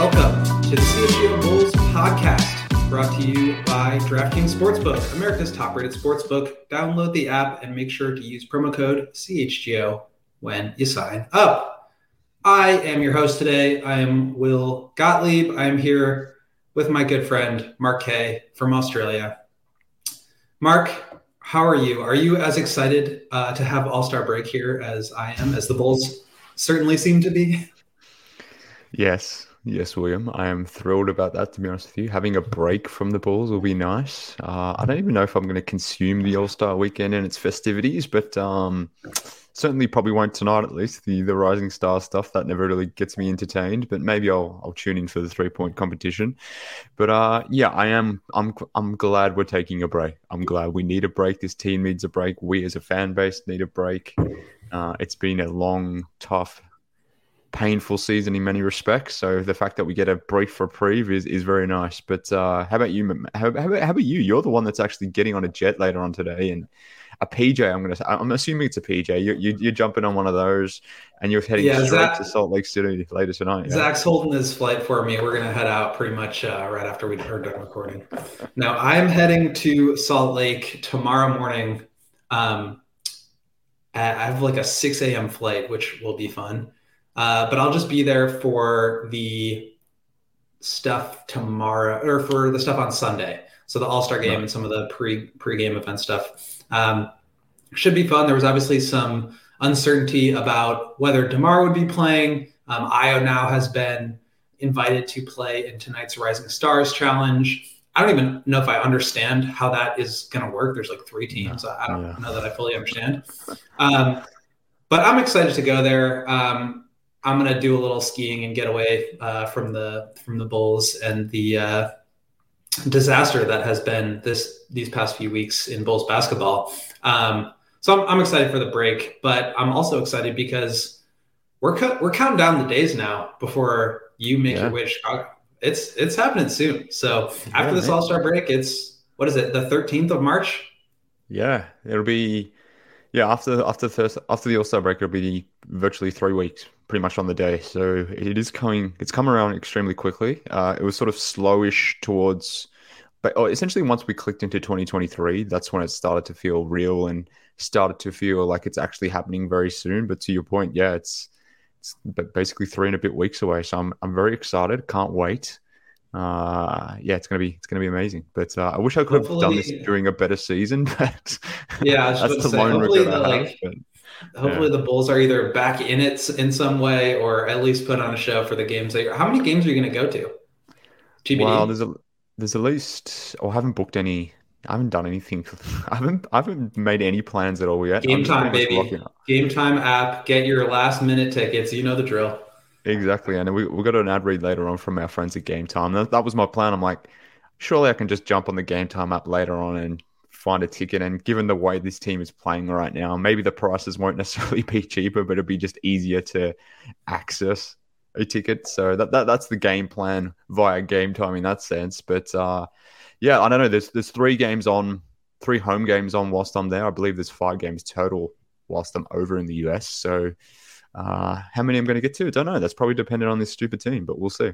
welcome to the CHGO Bulls podcast, brought to you by DraftKings Sportsbook, America's top-rated sportsbook. Download the app and make sure to use promo code CHGO when you sign up. I am your host today. I am Will Gottlieb. I am here with my good friend Mark Kay from Australia. Mark, how are you? Are you as excited uh, to have All Star break here as I am, as the Bulls certainly seem to be? Yes, yes, William. I am thrilled about that. To be honest with you, having a break from the Bulls will be nice. Uh, I don't even know if I'm going to consume the All Star weekend and its festivities, but um, certainly probably won't tonight. At least the the Rising Star stuff that never really gets me entertained. But maybe I'll I'll tune in for the three point competition. But uh, yeah, I am. I'm I'm glad we're taking a break. I'm glad we need a break. This team needs a break. We as a fan base need a break. Uh, it's been a long, tough painful season in many respects. So the fact that we get a brief reprieve is, is very nice. But uh, how about you? How, how, about, how about you? You're the one that's actually getting on a jet later on today, and a PJ. I'm gonna. I'm assuming it's a PJ. You're, you're jumping on one of those, and you're heading yeah, straight Zach, to Salt Lake City later tonight. Yeah? Zach's holding his flight for me. We're gonna head out pretty much uh, right after we are done recording. now I'm heading to Salt Lake tomorrow morning. Um, I have like a 6 a.m. flight, which will be fun. Uh, but I'll just be there for the stuff tomorrow or for the stuff on Sunday. So the All Star game right. and some of the pre pre game event stuff um, should be fun. There was obviously some uncertainty about whether Demar would be playing. Um, Ayo now has been invited to play in tonight's Rising Stars Challenge. I don't even know if I understand how that is going to work. There's like three teams. I don't yeah. know that I fully understand. Um, but I'm excited to go there. Um, I'm gonna do a little skiing and get away uh, from the from the bulls and the uh, disaster that has been this these past few weeks in Bulls basketball. Um, so I'm, I'm, excited for the break, but I'm also excited because we're cu- we're counting down the days now before you make yeah. your way to Chicago. It's it's happening soon. So after yeah, this All Star break, it's what is it? The 13th of March. Yeah, it'll be yeah after after the after the All Star break, it'll be virtually three weeks pretty much on the day. So it is coming. It's come around extremely quickly. Uh, it was sort of slowish towards, but oh, essentially once we clicked into 2023, that's when it started to feel real and started to feel like it's actually happening very soon. But to your point, yeah, it's it's basically three and a bit weeks away. So I'm I'm very excited. Can't wait. Uh, yeah, it's gonna be it's gonna be amazing. But uh, I wish I could hopefully, have done this during a better season. But yeah, that's the say, lone regret. Like, Hopefully, yeah. the Bulls are either back in it in some way, or at least put on a show for the games. That how many games are you going to go to? TBD. Well, there's a there's at least. Oh, I haven't booked any. I haven't done anything. I haven't. I haven't made any plans at all yet. Game time, baby. Game time app. Get your last minute tickets. You know the drill. Exactly, and we we got an ad read later on from our friends at Game Time. That, that was my plan. I'm like, surely I can just jump on the Game Time app later on and find a ticket. And given the way this team is playing right now, maybe the prices won't necessarily be cheaper, but it'll be just easier to access a ticket. So that, that that's the game plan via game time in that sense. But uh, yeah, I don't know. There's there's three games on, three home games on whilst I'm there. I believe there's five games total whilst I'm over in the US. So uh, how many I'm going to get to, I don't know. That's probably dependent on this stupid team, but we'll see.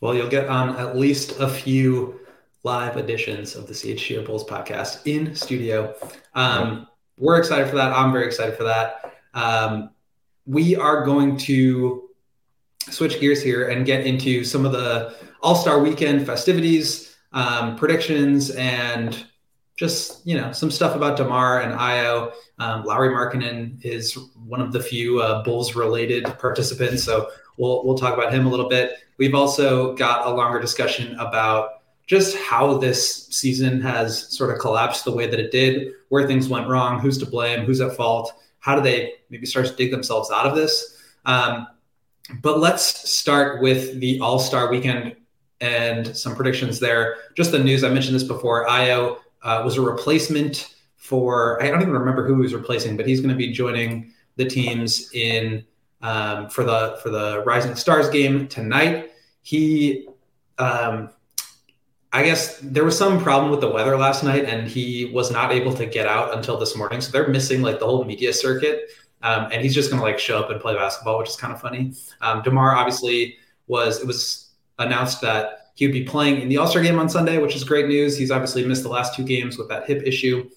Well, you'll get on at least a few live editions of the CHGO Bulls podcast in studio. Um, we're excited for that. I'm very excited for that. Um, we are going to switch gears here and get into some of the All Star Weekend festivities, um, predictions, and just you know some stuff about Demar and Ayo. Um, Lauri Markkanen is one of the few uh, Bulls related participants, so we'll we'll talk about him a little bit. We've also got a longer discussion about just how this season has sort of collapsed the way that it did, where things went wrong, who's to blame, who's at fault, how do they maybe start to dig themselves out of this. Um, but let's start with the All Star weekend and some predictions there. Just the news, I mentioned this before. Ayo uh, was a replacement for, I don't even remember who he was replacing, but he's going to be joining the teams in um, for the for the Rising Stars game tonight. He um, I guess there was some problem with the weather last night, and he was not able to get out until this morning. So they're missing like the whole media circuit, um, and he's just going to like show up and play basketball, which is kind of funny. Um, Demar obviously was it was announced that he would be playing in the All Star game on Sunday, which is great news. He's obviously missed the last two games with that hip issue.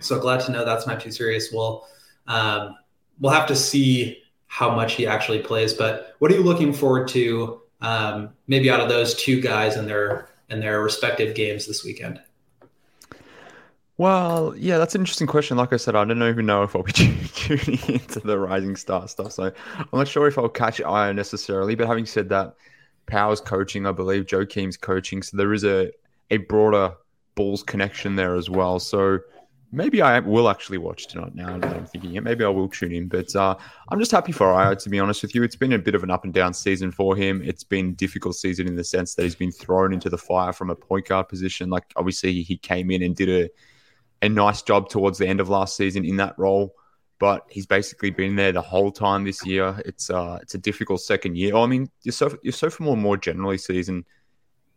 So glad to know that's not too serious. We'll um, we'll have to see how much he actually plays. But what are you looking forward to? Um, maybe out of those two guys and their in their respective games this weekend. Well, yeah, that's an interesting question. Like I said, I don't even know if I'll be tuning into the Rising Star stuff, so I'm not sure if I'll catch Ayo necessarily. But having said that, Pau's coaching, I believe Joakim's coaching, so there is a a broader Bulls connection there as well. So maybe I will actually watch tonight. Now that I'm thinking it, maybe I will tune in. But uh, I'm just happy for Ayo, to be honest with you. It's been a bit of an up and down season for him. It's been difficult season in the sense that he's been thrown into the fire from a point guard position. Like obviously he came in and did a a nice job towards the end of last season in that role. But he's basically been there the whole time this year. It's uh, it's a difficult second year. I mean, your so your sophomore more generally season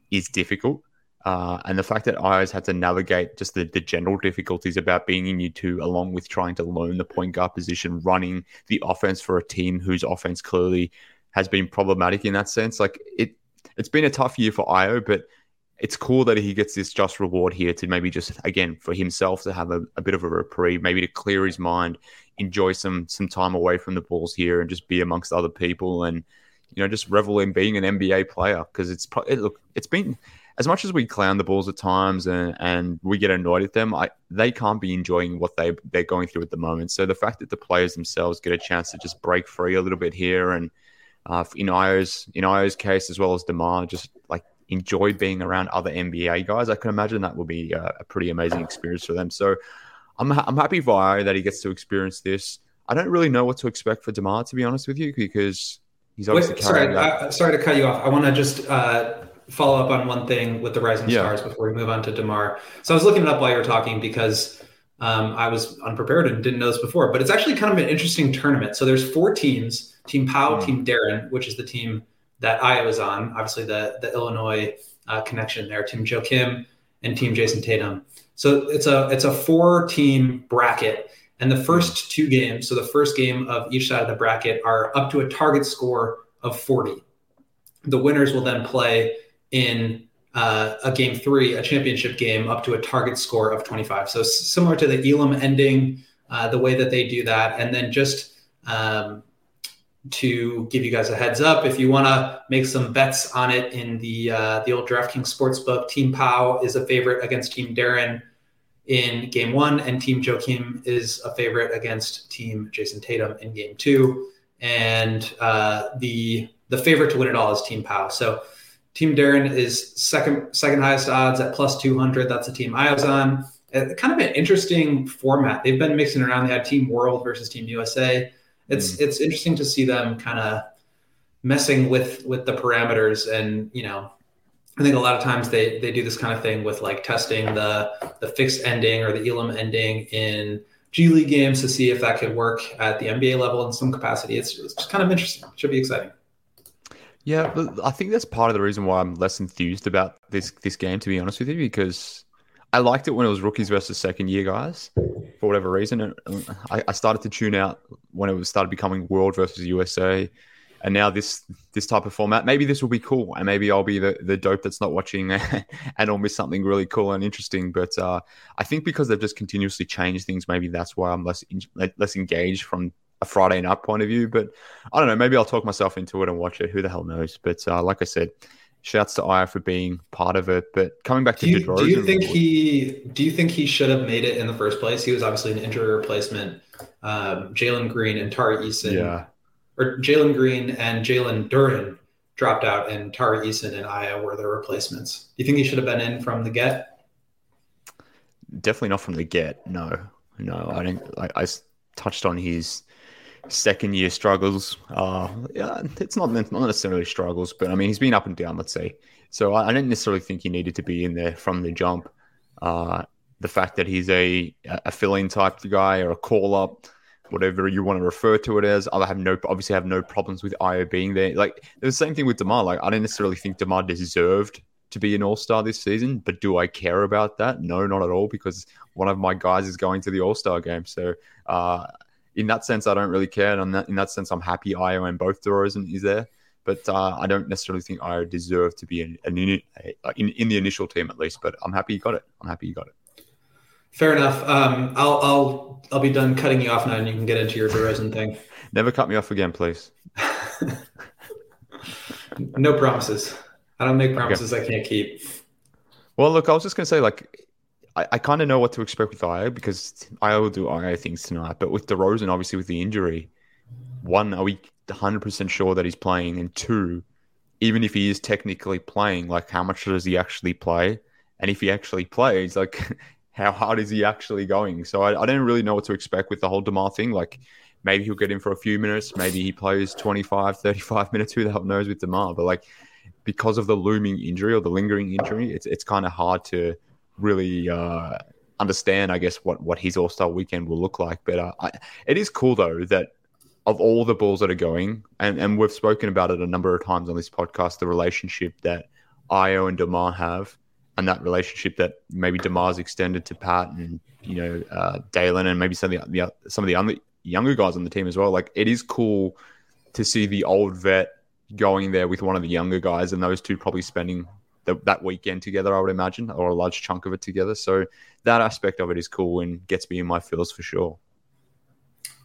is difficult, uh, and the fact that Ayo's had to navigate just the, the general difficulties about being in year two, along with trying to learn the point guard position, running the offense for a team whose offense clearly has been problematic in that sense. Like it, it's been a tough year for Ayo, but it's cool that he gets this just reward here to maybe just again for himself to have a, a, bit of a reprieve, maybe to clear his mind, enjoy some some time away from the balls here, and just be amongst other people, and you know just revel in being an NBA player because it's it, look it's been as much as we clown the Bulls at times and and we get annoyed at them, I, they can't be enjoying what they they're going through at the moment. So the fact that the players themselves get a chance to just break free a little bit here and. Uh, in Ayo's in Ayo's case as well as Demar, just like enjoy being around other NBA guys, I can imagine that will be a, a pretty amazing experience for them. So I'm, I'm happy for Ayo that he gets to experience this. I don't really know what to expect for Demar, to be honest with you, because he's obviously Wait, sorry, I, sorry to cut you off. I want to just uh, follow up on one thing with the Rising yeah. Stars before we move on to Demar. So I was looking it up while you were talking because um, I was unprepared and didn't know this before, but it's actually kind of an interesting tournament. So there's four teams: Team Pau, mm. Team Deron, which is the team that I was on. Obviously, the the Illinois uh, connection there. Team Joakim and Team Jayson Tatum. So it's a it's a four team bracket, and the first two games. So the first game of each side of the bracket are up to a target score of forty. The winners will then play in uh, a game three, a championship game, up to a target score of 25. So similar to the Elam ending, uh, the way that they do that, and then just um, to give you guys a heads up. If you want to make some bets on it in the uh, the old DraftKings sportsbook, Team Pau is a favorite against Team Deron in Game One, and Team Joakim is a favorite against Team Jayson Tatum in Game Two. And uh, the the favorite to win it all is Team Pau. So Team Deron is second second highest odds at plus two hundred. That's the team I was on. Uh, kind of an interesting format. They've been mixing around. They had Team World versus Team USA it's mm. it's interesting to see them kind of messing with with the parameters and you know I think a lot of times they they do this kind of thing with like testing the the fixed ending or the Elam ending in G League games to see if that could work at the NBA level in some capacity. It's, it's just kind of interesting. It should be exciting. Yeah, but I think that's part of the reason why I'm less enthused about this this game, to be honest with you, because I liked it when it was rookies versus second year guys for whatever reason. I, I started to tune out when it was started becoming world versus USA, and now this this type of format. Maybe this will be cool, and maybe I'll be the, the dope that's not watching and I'll miss something really cool and interesting. But uh, I think because they've just continuously changed things, maybe that's why I'm less less engaged from a Friday night point of view. But I don't know. Maybe I'll talk myself into it and watch it. Who the hell knows? But uh, like I said, Shouts to Ayo for being part of it. But coming back to do you, do you think he do you think he should have made it in the first place? He was obviously an injury replacement. Um, Jalen Green and Tari Eason, yeah, or Jalen Green and Jalen Duren dropped out, and Tari Eason and Ayo were their replacements. Do you think he should have been in from the get? Definitely not from the get. No, no. I didn't. I, I touched on his second year struggles. Uh, yeah, it's not not necessarily struggles, but I mean he's been up and down. Let's say. So I, I didn't necessarily think he needed to be in there from the jump. Uh, the fact that he's a a fill-in type guy or a call up, whatever you want to refer to it as, I have no obviously have no problems with Ayo being there. Like the same thing with Demar. Like I didn't necessarily think Demar deserved to be an All Star this season, but do I care about that? No, not at all, because one of my guys is going to the All Star game. So uh, in that sense, I don't really care. And that, in that sense, I'm happy Ayo and both DeRozan is there. but uh, I don't necessarily think I deserve to be an, an in, in, in the initial team at least. But I'm happy you got it. I'm happy you got it. Fair enough. Um, I'll I'll I'll be done cutting you off now, and you can get into your DeRozan thing. Never cut me off again, please. no promises. I don't make promises okay. I can't keep. Well, look, I was just going to say, like, I, I kind of know what to expect with Ayo because I will do Ayo things tonight. But with DeRozan, obviously, with the injury, one, are we 100% sure that he's playing? And two, even if he is technically playing, like, how much does he actually play? And if he actually plays, like, how hard is he actually going? So I, I don't really know what to expect with the whole DeMar thing. Like, maybe he'll get in for a few minutes. Maybe he plays 25, 35 minutes. Who the hell knows with DeMar? But, like, because of the looming injury or the lingering injury, it's it's kind of hard to really uh, understand, I guess, what what his All Star weekend will look like. But uh, I, it is cool though that of all the balls that are going, and, and we've spoken about it a number of times on this podcast, the relationship that Ayo and Demar have, and that relationship that maybe Demar's extended to Pat and you know uh, Dalen and maybe some of the, the some of the other younger guys on the team as well. Like it is cool to see the old vet going there with one of the younger guys, and those two probably spending the, that weekend together, I would imagine, or a large chunk of it together. So that aspect of it is cool and gets me in my feels for sure.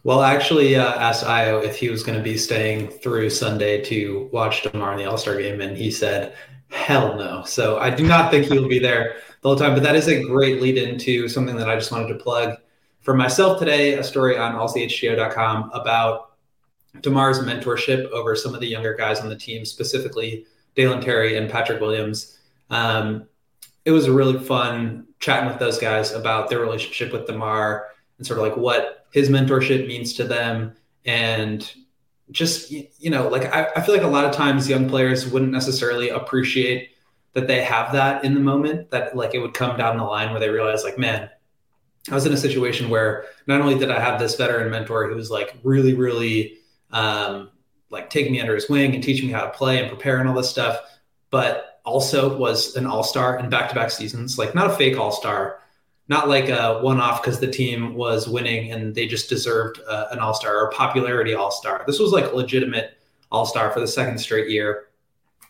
Well, I actually uh, asked Ayo if he was going to be staying through Sunday to watch DeMar in the All Star game, and he said, hell no. So I do not think he'll be there the whole time. But that is a great lead into something that I just wanted to plug for myself today a story on allchgo.com about DeMar's mentorship over some of the younger guys on the team, specifically Dalen Terry and Patrick Williams. Um, it was really fun chatting with those guys about their relationship with DeMar and sort of like what his mentorship means to them. And just, you know, like I, I feel like a lot of times young players wouldn't necessarily appreciate that they have that in the moment, that like it would come down the line where they realize, like, man, I was in a situation where not only did I have this veteran mentor who was like really, really um, like taking me under his wing and teaching me how to play and prepare and all this stuff, but also was an all star in back to back seasons, like not a fake all star, not like a one off because the team was winning and they just deserved uh, an all star or popularity all star. This was like legitimate all star for the second straight year.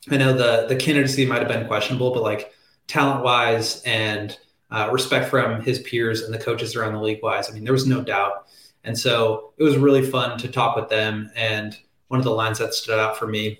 I know the the candidacy might have been questionable, but like talent wise and uh, respect from his peers and the coaches around the league wise, I mean, there was no doubt. And so it was really fun to talk with them. And one of the lines that stood out for me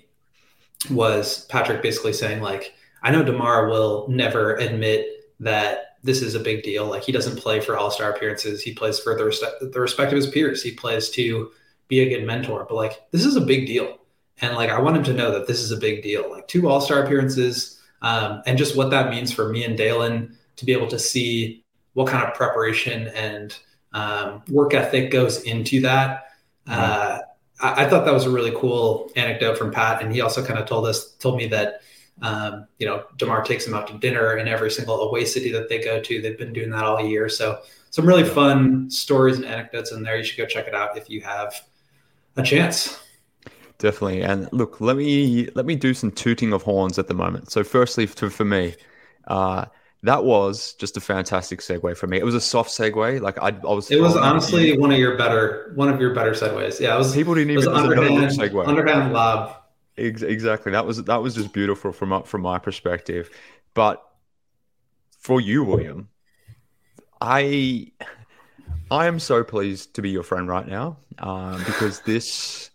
was Patrick basically saying, like, I know DeMar will never admit that this is a big deal. Like, he doesn't play for all star appearances, he plays for the, respect, the respect of his peers, he plays to be a good mentor. But, like, this is a big deal. And, like, I want him to know that this is a big deal. Like, two all star appearances um, and just what that means for me and Dalen to be able to see what kind of preparation and um, work ethic goes into that. Mm-hmm. Uh, I, I, thought that was a really cool anecdote from Pat, and he also kind of told us, told me that um, you know Demar takes him out to dinner in every single away city that they go to. They've been doing that all year, so some really fun stories and anecdotes in there. You should go check it out if you have a chance. Definitely, and look, let me let me do some tooting of horns at the moment. So, firstly, for, for me, uh, that was just a fantastic segue for me. It was a soft segue. Like I, I was. It was honestly one of your better, one of your better segues. Yeah, it was. People didn't even. It was underhand, segue. underhand lob. Exactly. That was that was just beautiful from from my perspective. But for you, William, I I am so pleased to be your friend right now um, because this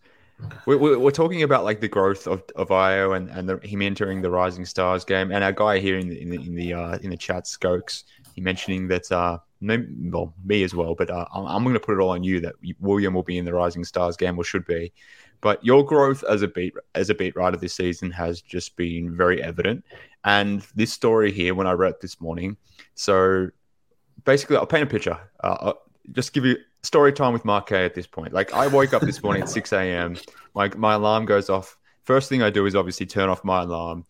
we're, we're, talking about like the growth of, of Ayo and, and the, him entering the Rising Stars game, and our guy here in the in the in the, uh, in the chat, Skokes, he mentioning that uh, well, me as well, but uh, I'm, I'm going to put it all on you that William will be in the Rising Stars game or should be. But your growth as a beat as a beat writer this season has just been very evident. And this story here, when I wrote this morning, so basically, I'll paint a picture. Uh, just give you story time with Mark K at this point. Like I woke up this morning at 6 a.m. My my alarm goes off. First thing I do is obviously turn off my alarm.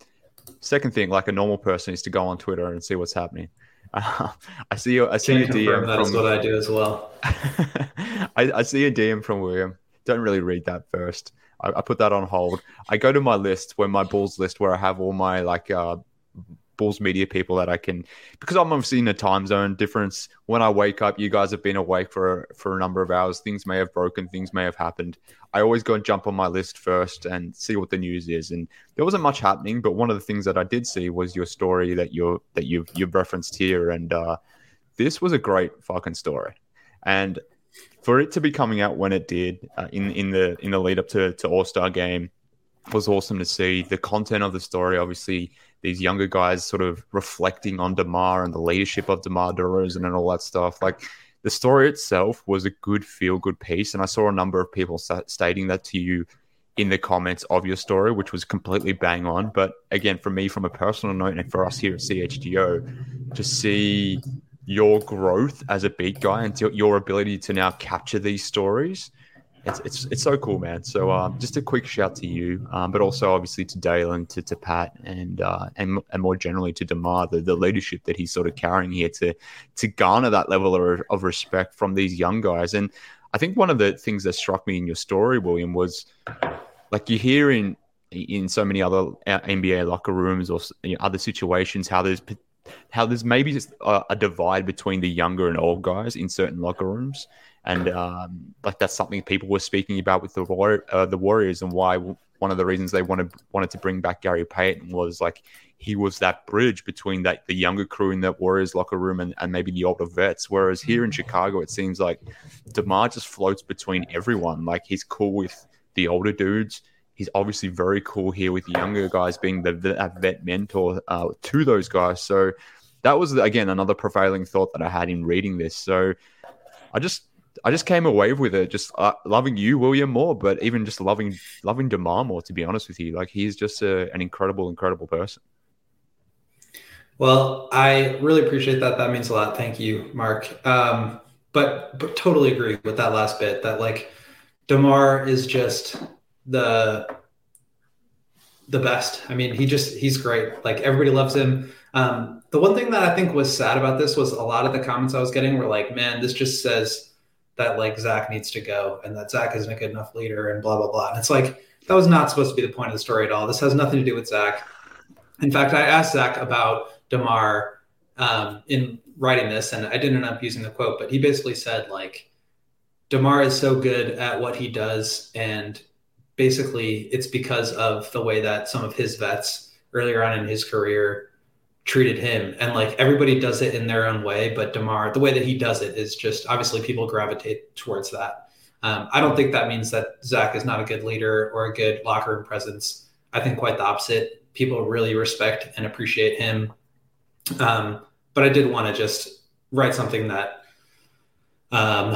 Second thing, like a normal person, is to go on Twitter and see what's happening. Uh, I see you. I see a DM. That's what I do as well. I, I, see a DM from William. Don't really read that first. I, I, put that on hold. I go to my list where my Bulls list where I have all my like uh, Bulls media people that I can because I'm obviously in a time zone difference. When I wake up, you guys have been awake for for a number of hours. Things may have broken, things may have happened. I always go and jump on my list first and see what the news is. And there wasn't much happening, but one of the things that I did see was your story that you're that you've you've referenced here, and uh, this was a great fucking story. And for it to be coming out when it did uh, in in the in the lead up to to All Star game was awesome to see. The content of the story, obviously, these younger guys sort of reflecting on Demar and the leadership of Demar Derozan and all that stuff. Like the story itself was a good feel good piece, and I saw a number of people stating that to you in the comments of your story, which was completely bang on. But again, for me, from a personal note, and for us here at CHGO, to see your growth as a beat guy and your ability to now capture these stories. It's, it's, it's so cool, man. So um, just a quick shout to you, um, but also obviously to Dalen to, to Pat and, uh, and and more generally to Demar, the, the leadership that he's sort of carrying here to to garner that level of, of respect from these young guys. And I think one of the things that struck me in your story, William, was like you hear in in so many other uh, NBA locker rooms or you know, other situations how there's how there's maybe just a, a, divide between the younger and old guys in certain locker rooms, and um, like that's something people were speaking about with the War- uh, the Warriors, and why one of the reasons they wanted wanted to bring back Gary Payton was like he was that bridge between that the younger crew in that Warriors locker room and, and maybe the older vets. Whereas here in Chicago, it seems like Demar just floats between everyone. Like he's cool with the older dudes he's obviously very cool here with the younger guys being the, the vet mentor uh, to those guys. So that was again another prevailing thought that I had in reading this. So I just I just came away with it, just uh, loving you, William, more, but even just loving loving Demar more. To be honest with you, like he's just a, an incredible, incredible person. Well, I really appreciate that. That means a lot. Thank you, Mark. Um, but but totally agree with that last bit. That like Demar is just the the best. I mean, he just he's great. Like everybody loves him. Um, the one thing that I think was sad about this was a lot of the comments I was getting were like, "Man, this just says that like Zach needs to go and that Zach isn't a good enough leader and blah blah blah." And it's like that was not supposed to be the point of the story at all. This has nothing to do with Zach. In fact, I asked Zach about Demar um, in writing this, and I didn't end up using the quote, but he basically said like, "Demar is so good at what he does, and basically it's because of the way that some of his vets earlier on in his career treated him. And like everybody does it in their own way but demar the way that he does it is just obviously people gravitate towards that. Um, i don't think that means that zach is not a good leader or a good locker room presence. I think quite the opposite. People really respect and appreciate him. Um, but i did want to just write something that um,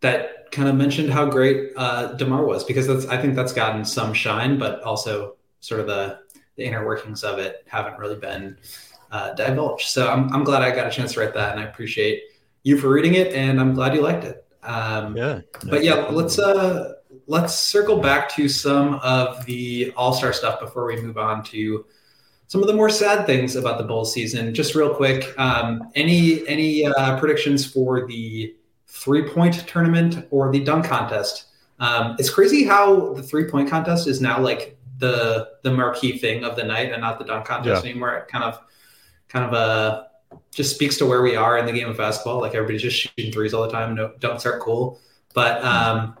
that kind of mentioned how great uh, Demar was because that's I think that's gotten some shine, but also sort of the the inner workings of it haven't really been uh, divulged. So I'm I'm glad I got a chance to write that, and I appreciate you for reading it, and I'm glad you liked it. Um, yeah. No, but yeah, let's uh let's circle back to some of the All Star stuff before we move on to some of the more sad things about the Bulls season. Just real quick, um, any any uh, predictions for the three point tournament or the dunk contest. Um, it's crazy how the three point contest is now like the the marquee thing of the night and not the dunk contest yeah. anymore. It kind of kind of uh just speaks to where we are in the game of basketball. Like everybody's just shooting threes all the time. No, dunks are cool. But um,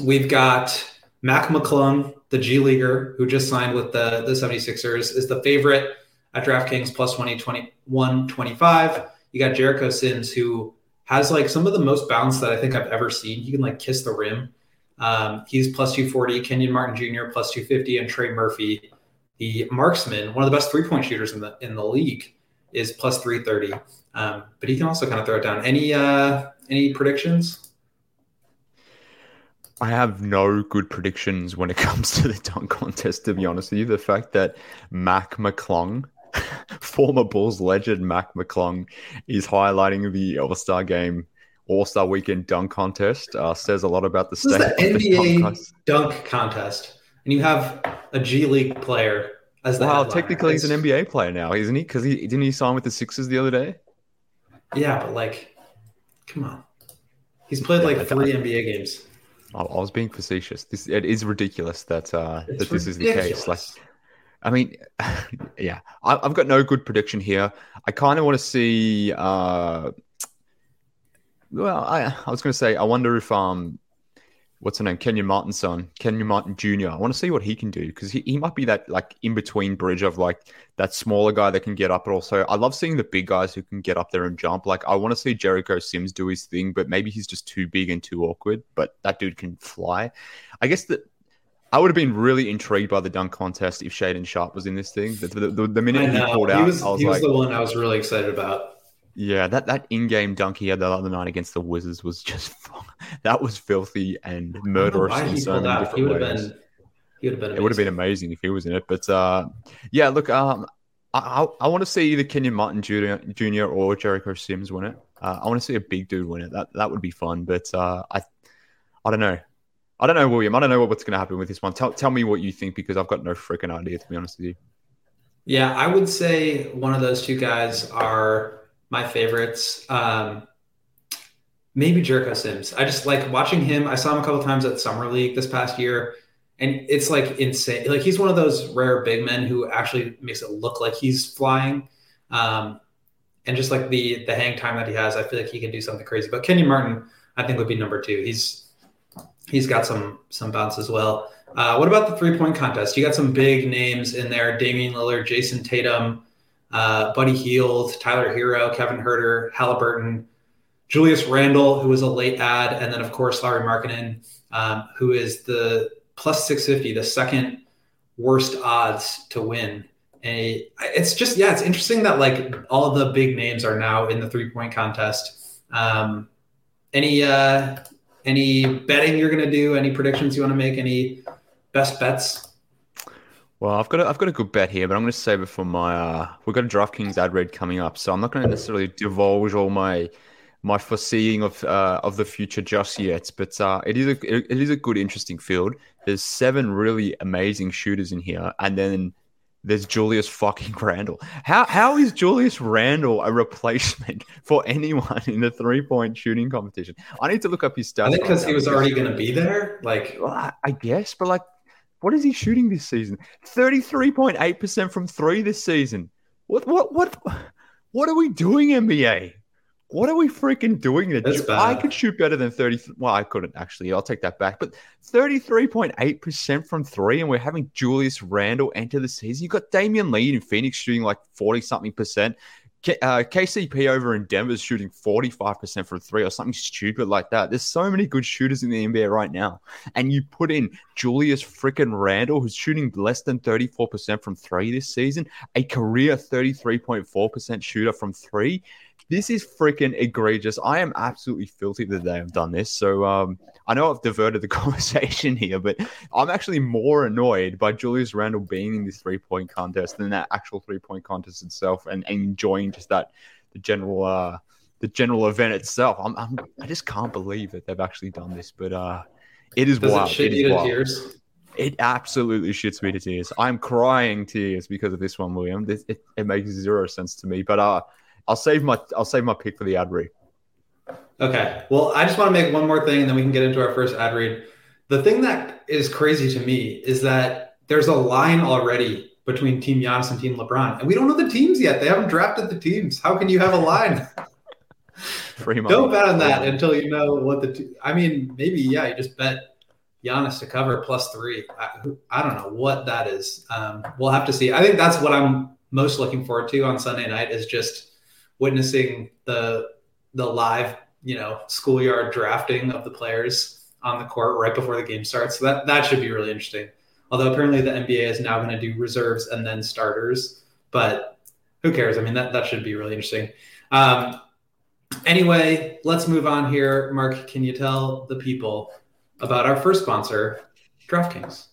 we've got Mac McClung, the G Leaguer, who just signed with the, the 76ers, is the favorite at DraftKings plus 20, 21, 25. You got Jericho Sims, who has like some of the most bounce that I think I've ever seen. He can like kiss the rim. Um, he's plus 240, Kenyon Martin Jr. plus 250, and Trey Murphy, the marksman, one of the best three point shooters in the in the league, is plus 330. Um, but he can also kind of throw it down. Any uh, any predictions? I have no good predictions when it comes to the dunk contest. To be honest with you, the fact that Mac McClung former Bulls legend Mac McClung is highlighting the All Star game, All Star Weekend dunk contest. Uh, says a lot about the state. This is the NBA dunk, dunk, contest, and you have a G League player as the. Wow, headliner. technically he's an NBA player now, isn't he? Because he didn't he sign with the Sixers the other day. Yeah, but like, come on, he's played like three NBA games. I was being facetious. This it is ridiculous that uh, that this ridiculous. is the case. Like I mean, yeah, I, have got no good prediction here. I kind of want to see. Uh, well, I, I was going to say, I wonder if um, what's her name, Kenyon Martin's son, Kenyon Martin Jr. I want to see what he can do because he, he might be that like in between bridge of like that smaller guy that can get up, but also I love seeing the big guys who can get up there and jump. Like I want to see Jericho Sims do his thing, but maybe he's just too big and too awkward. But that dude can fly. I guess that. I would have been really intrigued by the dunk contest if Shaedon Sharpe was in this thing. The, the, the, the minute he pulled out, he was, I was he like, was the one I was really excited about. Yeah, that, that in-game dunk he had the other night against the Wizards was just that was filthy and murderous in so many different he ways. Been, he would have been. Amazing. It would have been amazing if he was in it. But uh, yeah, look, um, I, I, I want to see either Kenyon Martin Jr. Jr. or Jericho Sims win it. Uh, I want to see a big dude win it. That that would be fun. But uh, I I don't know. I don't know, William. I don't know what's going to happen with this one. Tell tell me what you think because I've got no freaking idea to be honest with you. Yeah, I would say one of those two guys are my favorites. Um, maybe Jericho Sims. I just like watching him. I saw him a couple times at Summer League this past year, and it's like insane. Like he's one of those rare big men who actually makes it look like he's flying. Um, and just like the the hang time that he has, I feel like he can do something crazy. But Kenny Martin, I think, would be number two. He's he's got some some bounce as well. Uh, what about the three point contest? You got some big names in there: Damian Lillard, Jayson Tatum uh, Buddy Hield, Tyler Hero, Kevin Huerter, Halliburton, Julius Randle, who was a late ad, and then of course Lauri Markkanen, um, who is the plus 650, the second worst odds to win. And it's just yeah, it's interesting that like all the big names are now in the three point contest. Um, any uh, any betting you're gonna do? Any predictions you want to make? Any best bets? Well, I've got a, I've got a good bet here, but I'm going to save it for my. Uh, we've got a DraftKings ad read coming up, so I'm not going to necessarily divulge all my my foreseeing of uh, of the future just yet. But uh, it is a it is a good, interesting field. There's seven really amazing shooters in here, and then there's Julius fucking Randle. How how is Julius Randle a replacement for anyone in the three point shooting competition? I need to look up his stats. I think because he was already going to be there. Like, well, I, I guess, but like what is he shooting this season? 33.8% from three this season. What what what what are we doing, NBA? What are we freaking doing? I could shoot better than 30. Well, I couldn't actually. I'll take that back. But 33.8% from three, and we're having Julius Randle enter the season. You've got Damion Lee in Phoenix shooting like 40 something percent. Uh, KCP over in Denver is shooting 45% from three or something stupid like that. There's so many good shooters in the NBA right now. And you put in Julius freaking Randle, who's shooting less than 34% from three this season, a career 33.4% shooter from three. This is freaking egregious. I am absolutely filthy that they have done this. So um, I know I've diverted the conversation here, but I'm actually more annoyed by Julius Randle being in this three point contest than that actual three point contest itself and, and enjoying just that the general uh, the general event itself. I'm, I'm I just can't believe that they've actually done this, but uh, it is Does wild. It, shit it wild. Tears? It absolutely shits me to tears. I'm crying tears because of this one, William. This, it, it makes zero sense to me. But uh, I'll save my I'll save my pick for the ad read. Okay. Well, I just want to make one more thing, and then we can get into our first ad read. The thing that is crazy to me is that there's a line already between Team Giannis and Team LeBron, and we don't know the teams yet. They haven't drafted the teams. How can you have a line? Don't bet on that until you know what the. T- I mean, maybe yeah, you just bet Giannis to cover plus three. I, I don't know what that is. Um, we'll have to see. I think that's what I'm most looking forward to on Sunday night is just witnessing the the live you know schoolyard drafting of the players on the court right before the game starts. So that that should be really interesting. Although apparently the NBA is now going to do reserves and then starters, but who cares? I mean that that should be really interesting. Um, anyway, let's move on here. Mark, can you tell the people about our first sponsor, DraftKings?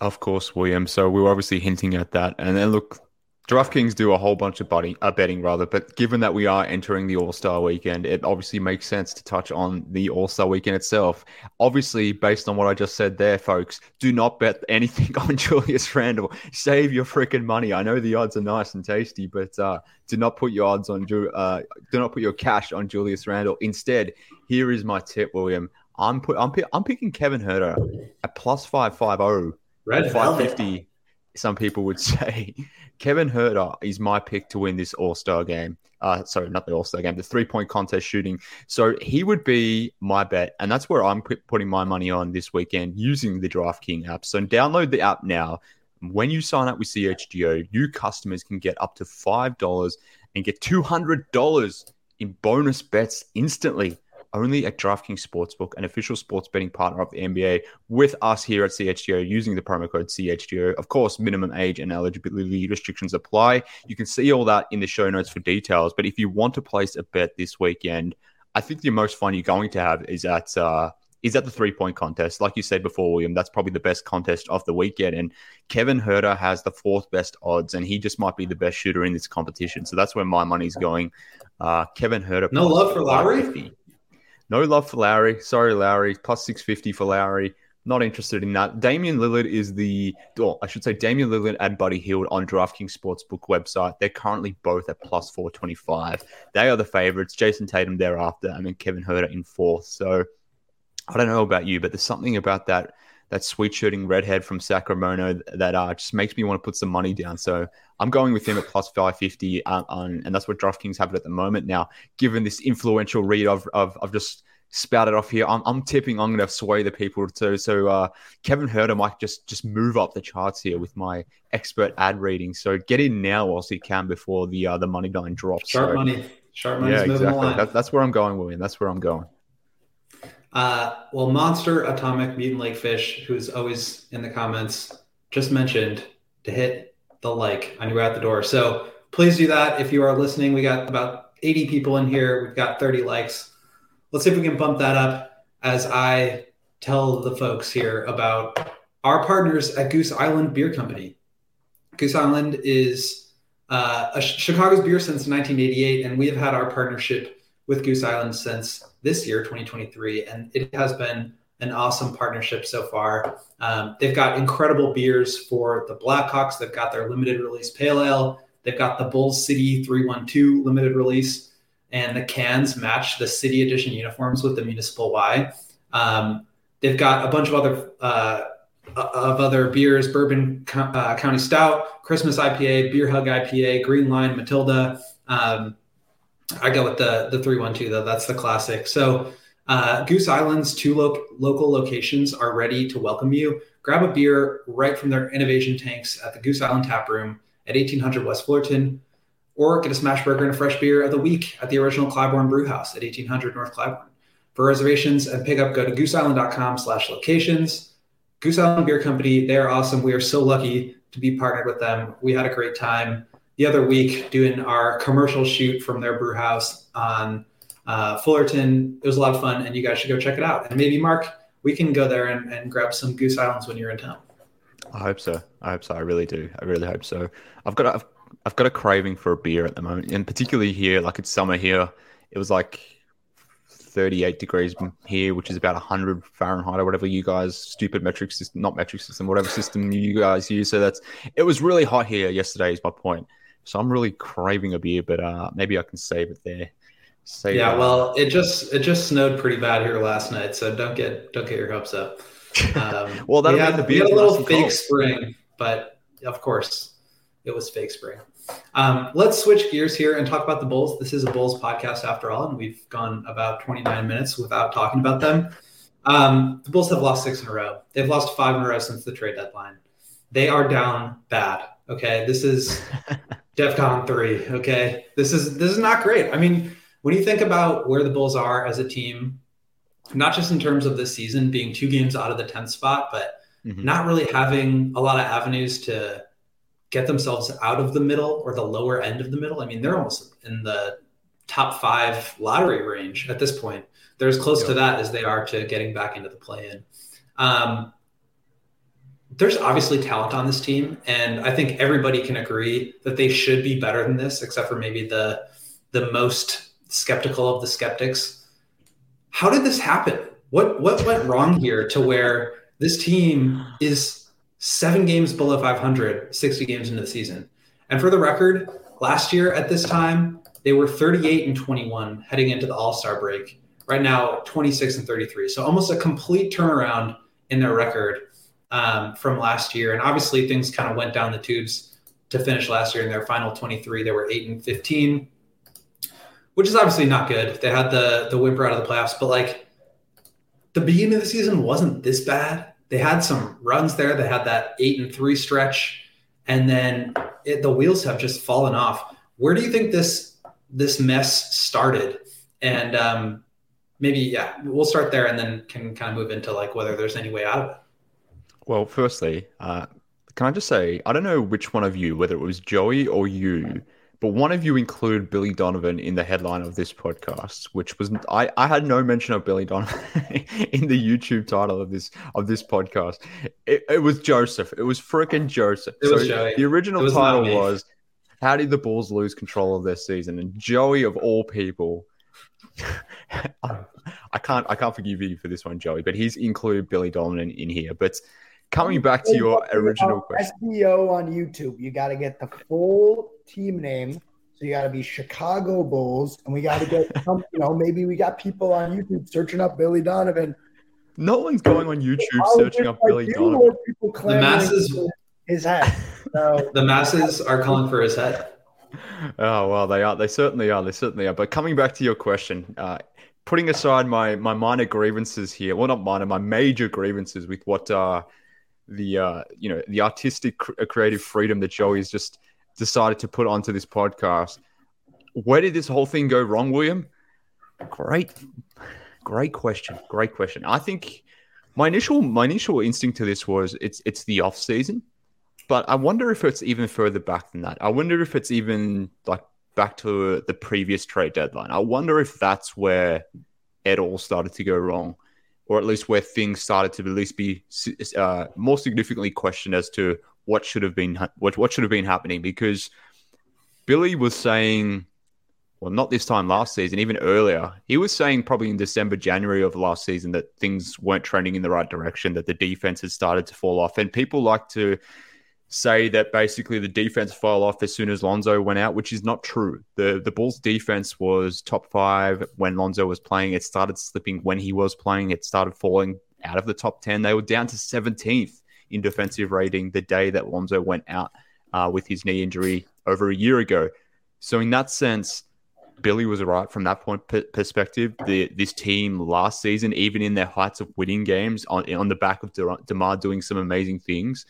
Of course, William. So we were obviously hinting at that, and then look, DraftKings do a whole bunch of betting, uh, betting rather, but given that we are entering the All Star weekend, it obviously makes sense to touch on the All Star weekend itself. Obviously, based on what I just said there, folks, do not bet anything on Julius Randle. Save your freaking money. I know the odds are nice and tasty, but uh, do not put your odds on. Uh, do not put your cash on Julius Randle. Instead, here is my tip, William. I'm put. I'm, I'm picking Kevin Huerter at plus five five zero. Red five fifty some people would say Kevin Huerter is my pick to win this All Star game. Uh, sorry, not the All Star game, the three point contest shooting. So he would be my bet, and that's where I'm putting my money on this weekend using the DraftKings app. So download the app now. When you sign up with CHGO, new customers can get up to five dollars and get two hundred dollars in bonus bets instantly only at DraftKings Sportsbook, an official sports betting partner of the NBA, with us here at CHGO using the promo code CHGO. Of course, minimum age and eligibility restrictions apply. You can see all that in the show notes for details. But if you want to place a bet this weekend, I think the most fun you're going to have is at uh, is at the three point contest. Like you said before, William, that's probably the best contest of the weekend. And Kevin Huerter has the fourth best odds, and he just might be the best shooter in this competition. So that's where my money's going. Uh, Kevin Huerter. No love for Lauri. No love for Lauri. Sorry, Lauri. Plus 650 for Lauri. Not interested in that. Damian Lillard is the, or I should say, Damian Lillard and Buddy Hield on DraftKings Sportsbook website. They're currently both at plus 425. They are the favorites. Jayson Tatum thereafter, and then Kevin Huerter in fourth. So I don't know about you, but there's something about that that sweet shooting redhead from Sacramento that uh, just makes me want to put some money down. So I'm going with him at plus 550, uh, on, and that's what DraftKings have it at the moment. Now, given this influential read of, of, of just spouted off here, I'm, I'm tipping I'm going to sway the people too. So uh, Kevin Huerter might just just move up the charts here with my expert ad reading. So get in now whilst you can before the uh, the money line drops. Sharp so, money. Sharp money. Yeah, exactly. That, that's where I'm going, William. That's where I'm going. Uh, well, Monster Atomic Mutant Lake Fish, who's always in the comments, just mentioned to hit the like on your way out the door. So please do that if you are listening. We got about 80 people in here. We've got 30 likes. Let's see if we can bump that up as I tell the folks here about our partners at Goose Island Beer Company. Goose Island is uh, a Chicago's beer since 1988, and we have had our partnership with Goose Island since this year, 2023, and it has been an awesome partnership so far. Um, they've got incredible beers for the Blackhawks. They've got their limited release pale ale. They've got the Bull City 312 limited release, and the cans match the city edition uniforms with the municipal Y. Um, they've got a bunch of other uh, of other beers: Bourbon uh, County Stout, Christmas IPA, Beer Hug IPA, Green Line, Matilda. Um, I go with the the three one two though. That's the classic. So uh, Goose Island's two lo- local locations are ready to welcome you. Grab a beer right from their innovation tanks at the Goose Island Tap Room at 1800 West Fullerton, or get a smash burger and a fresh beer of the week at the original Clybourn Brew House at 1800 North Clybourn. For reservations and pickup, go to gooseisland.com slash locations. Goose Island Beer Company, they're awesome. We are so lucky to be partnered with them. We had a great time the other week doing our commercial shoot from their brew house on uh, Fullerton. It was a lot of fun, and you guys should go check it out. And maybe, Mark, we can go there and, and grab some Goose Islands when you're in town. I hope so. I hope so. I really do. I really hope so. I've got a, I've, I've got a craving for a beer at the moment, and particularly here, like it's summer here. It was like 38 degrees here, which is about 100 Fahrenheit or whatever you guys stupid metric system, not metric system, whatever system you guys use. So that's it was really hot here yesterday. Is my point. So I'm really craving a beer, but uh, maybe I can save it there. Save yeah, well, it just it just snowed pretty bad here last night, so don't get don't get your hopes up. Um, well, that we had, the beer we a little fake cold. spring, but of course, it was fake spring. Um, let's switch gears here and talk about the Bulls. This is a Bulls podcast after all, and we've gone about 29 minutes without talking about them. Um, the Bulls have lost six in a row. They've lost five in a row since the trade deadline. They are down bad. Okay, this is DefCon three. Okay, this is this is not great. I mean, when you think about where the Bulls are as a team, not just in terms of this season being two games out of the tenth spot, but mm-hmm. not really having a lot of avenues to get themselves out of the middle or the lower end of the middle. I mean, they're almost in the top five lottery range at this point. They're as close to that as they are to getting back into the play in. Um, there's obviously talent on this team, and I think everybody can agree that they should be better than this, except for maybe the the most skeptical of the skeptics. How did this happen? What what went wrong here to where this team is seven games below 500, 60 games into the season? And for the record, last year at this time, they were 38 and 21 heading into the All Star break. Right now, 26 and 33. So almost a complete turnaround in their record um, from last year. And obviously, things kind of went down the tubes to finish last year in their final 23. They were 8 and 15, which is obviously not good. They had the, the whimper out of the playoffs, but like the beginning of the season wasn't this bad. They had some runs there. They had that 8 and 3 stretch. And then it, the wheels have just fallen off. Where do you think this this mess started? And um, maybe yeah, we'll start there and then can kind of move into like whether there's any way out of it. Well, firstly, uh, can I just say I don't know which one of you, whether it was Joey or you, but one of you included Billy Donovan in the headline of this podcast, which was I, I had no mention of Billy Donovan in the YouTube title of this of this podcast. It, it was Joseph. It was freaking Joseph. It was so Joey. The original was title was "How did the Bulls lose control of their season?" And Joey, of all people, I can't I can't forgive you for this one, Joey, but he's included Billy Donovan in here. But coming back to your original question. SEO on YouTube, you got to get the full team name. So you got to be Chicago Bulls, and we got to get some, you know, maybe we got people on YouTube searching up Billy Donovan. No one's going on YouTube searching up like Billy Donovan. The masses, his head. So, the masses are calling for his head. Oh well, they are. They certainly are. They certainly are. But coming back to your question, uh, putting aside my my minor grievances here, well, not minor, my major grievances with what uh, the uh, you know the artistic uh, creative freedom that Joey's just decided to put onto this podcast. Where did this whole thing go wrong, William? Great, great question. Great question. I think my initial my initial instinct to this was it's it's the off season, but I wonder if it's even further back than that. I wonder if it's even like back to the previous trade deadline. I wonder if that's where it all started to go wrong or at least where things started to at least be uh, more significantly questioned as to what should have been what what should have been happening. Because Billy was saying well not this time last season even earlier he was saying probably in December January of last season that things weren't trending in the right direction that the defense had started to fall off. And people like to say that basically the defense fell off as soon as Lonzo went out, which is not true. The the Bulls defense was top five when Lonzo was playing. It started slipping when he was playing. It started falling out of the top 10. They were down to 17th in defensive rating the day that Lonzo went out uh, with his knee injury over a year ago. So in that sense, Billy was right from that point p- perspective. The, this team last season, even in their heights of winning games, on, on the back of De- DeMar doing some amazing things,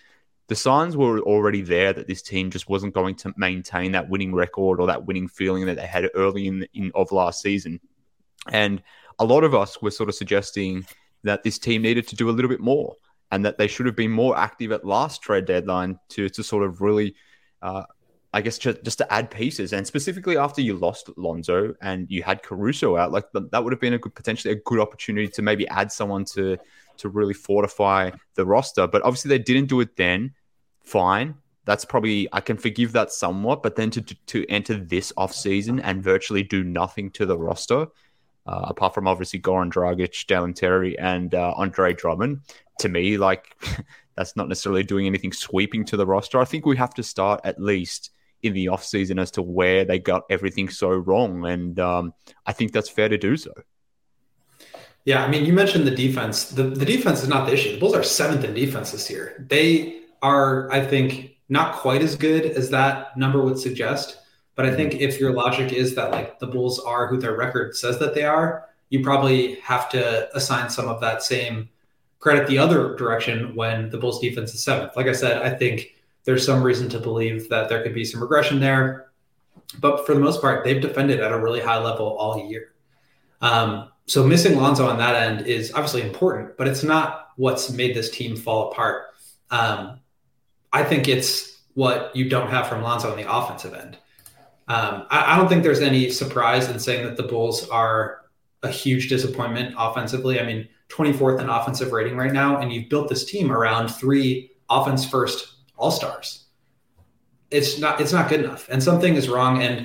the signs were already there that this team just wasn't going to maintain that winning record or that winning feeling that they had early in, in of last season. And a lot of us were sort of suggesting that this team needed to do a little bit more and that they should have been more active at last trade deadline to to sort of really, uh, I guess, just, just to add pieces. And specifically after you lost Lonzo and you had Caruso out, like that would have been a good potentially a good opportunity to maybe add someone to to really fortify the roster. But obviously they didn't do it then fine. That's probably I can forgive that somewhat, but then to to enter this off season and virtually do nothing to the roster, uh, apart from obviously Goran Dragic, Dalen Terry, and uh, Andre Drummond, to me, like that's not necessarily doing anything sweeping to the roster. I think we have to start at least in the off season as to where they got everything so wrong, and um, I think that's fair to do so. Yeah, I mean, you mentioned the defense. The, the defense is not the issue. The Bulls are seventh in defense this year. They are, I think, not quite as good as that number would suggest. But I think if your logic is that like the Bulls are who their record says that they are, you probably have to assign some of that same credit the other direction when the Bulls defense is seventh. Like I said, I think there's some reason to believe that there could be some regression there. But for the most part, they've defended at a really high level all year. Um, so missing Lonzo on that end is obviously important, but it's not what's made this team fall apart. Um, I think it's what you don't have from Lonzo on the offensive end. Um, I, I, don't think there's any surprise in saying that the Bulls are a huge disappointment offensively. I mean, 24th in offensive rating right now, and you've built this team around three offense first all stars. It's not it's not good enough, and something is wrong. And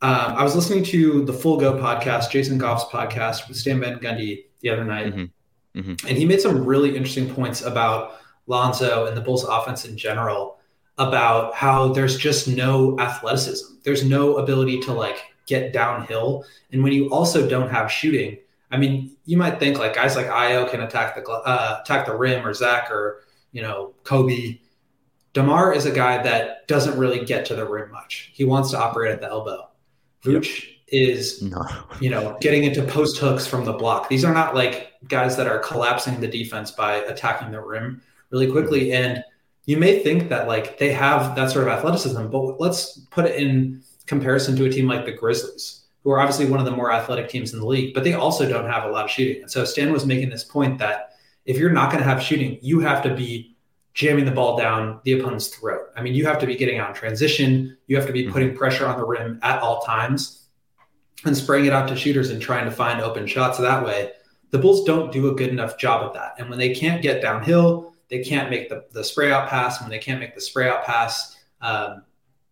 um, I was listening to the Full Go podcast, Jason Goff's podcast with Stan Van Gundy the other night, mm-hmm. Mm-hmm. and he made some really interesting points about Lonzo and the Bulls offense in general about how there's just no athleticism. There's no ability to like get downhill. And when you also don't have shooting, I mean, you might think like guys like Ayo can attack the uh, attack the rim or Zach or you know, Kobe. DeMar is a guy that doesn't really get to the rim much. He wants to operate at the elbow. Vooch yep. is, no. you know, getting into post hooks from the block. These are not like guys that are collapsing the defense by attacking the rim really quickly. And you may think that like they have that sort of athleticism, but let's put it in comparison to a team like the Grizzlies, who are obviously one of the more athletic teams in the league, but they also don't have a lot of shooting. And so Stan was making this point that if you're not going to have shooting, you have to be jamming the ball down the opponent's throat. I mean, you have to be getting out in transition, you have to be mm-hmm. putting pressure on the rim at all times and spraying it out to shooters and trying to find open shots that way. The Bulls don't do a good enough job of that. And when they can't get downhill, they can't make the, the spray out pass. When they can't make the spray out pass, um,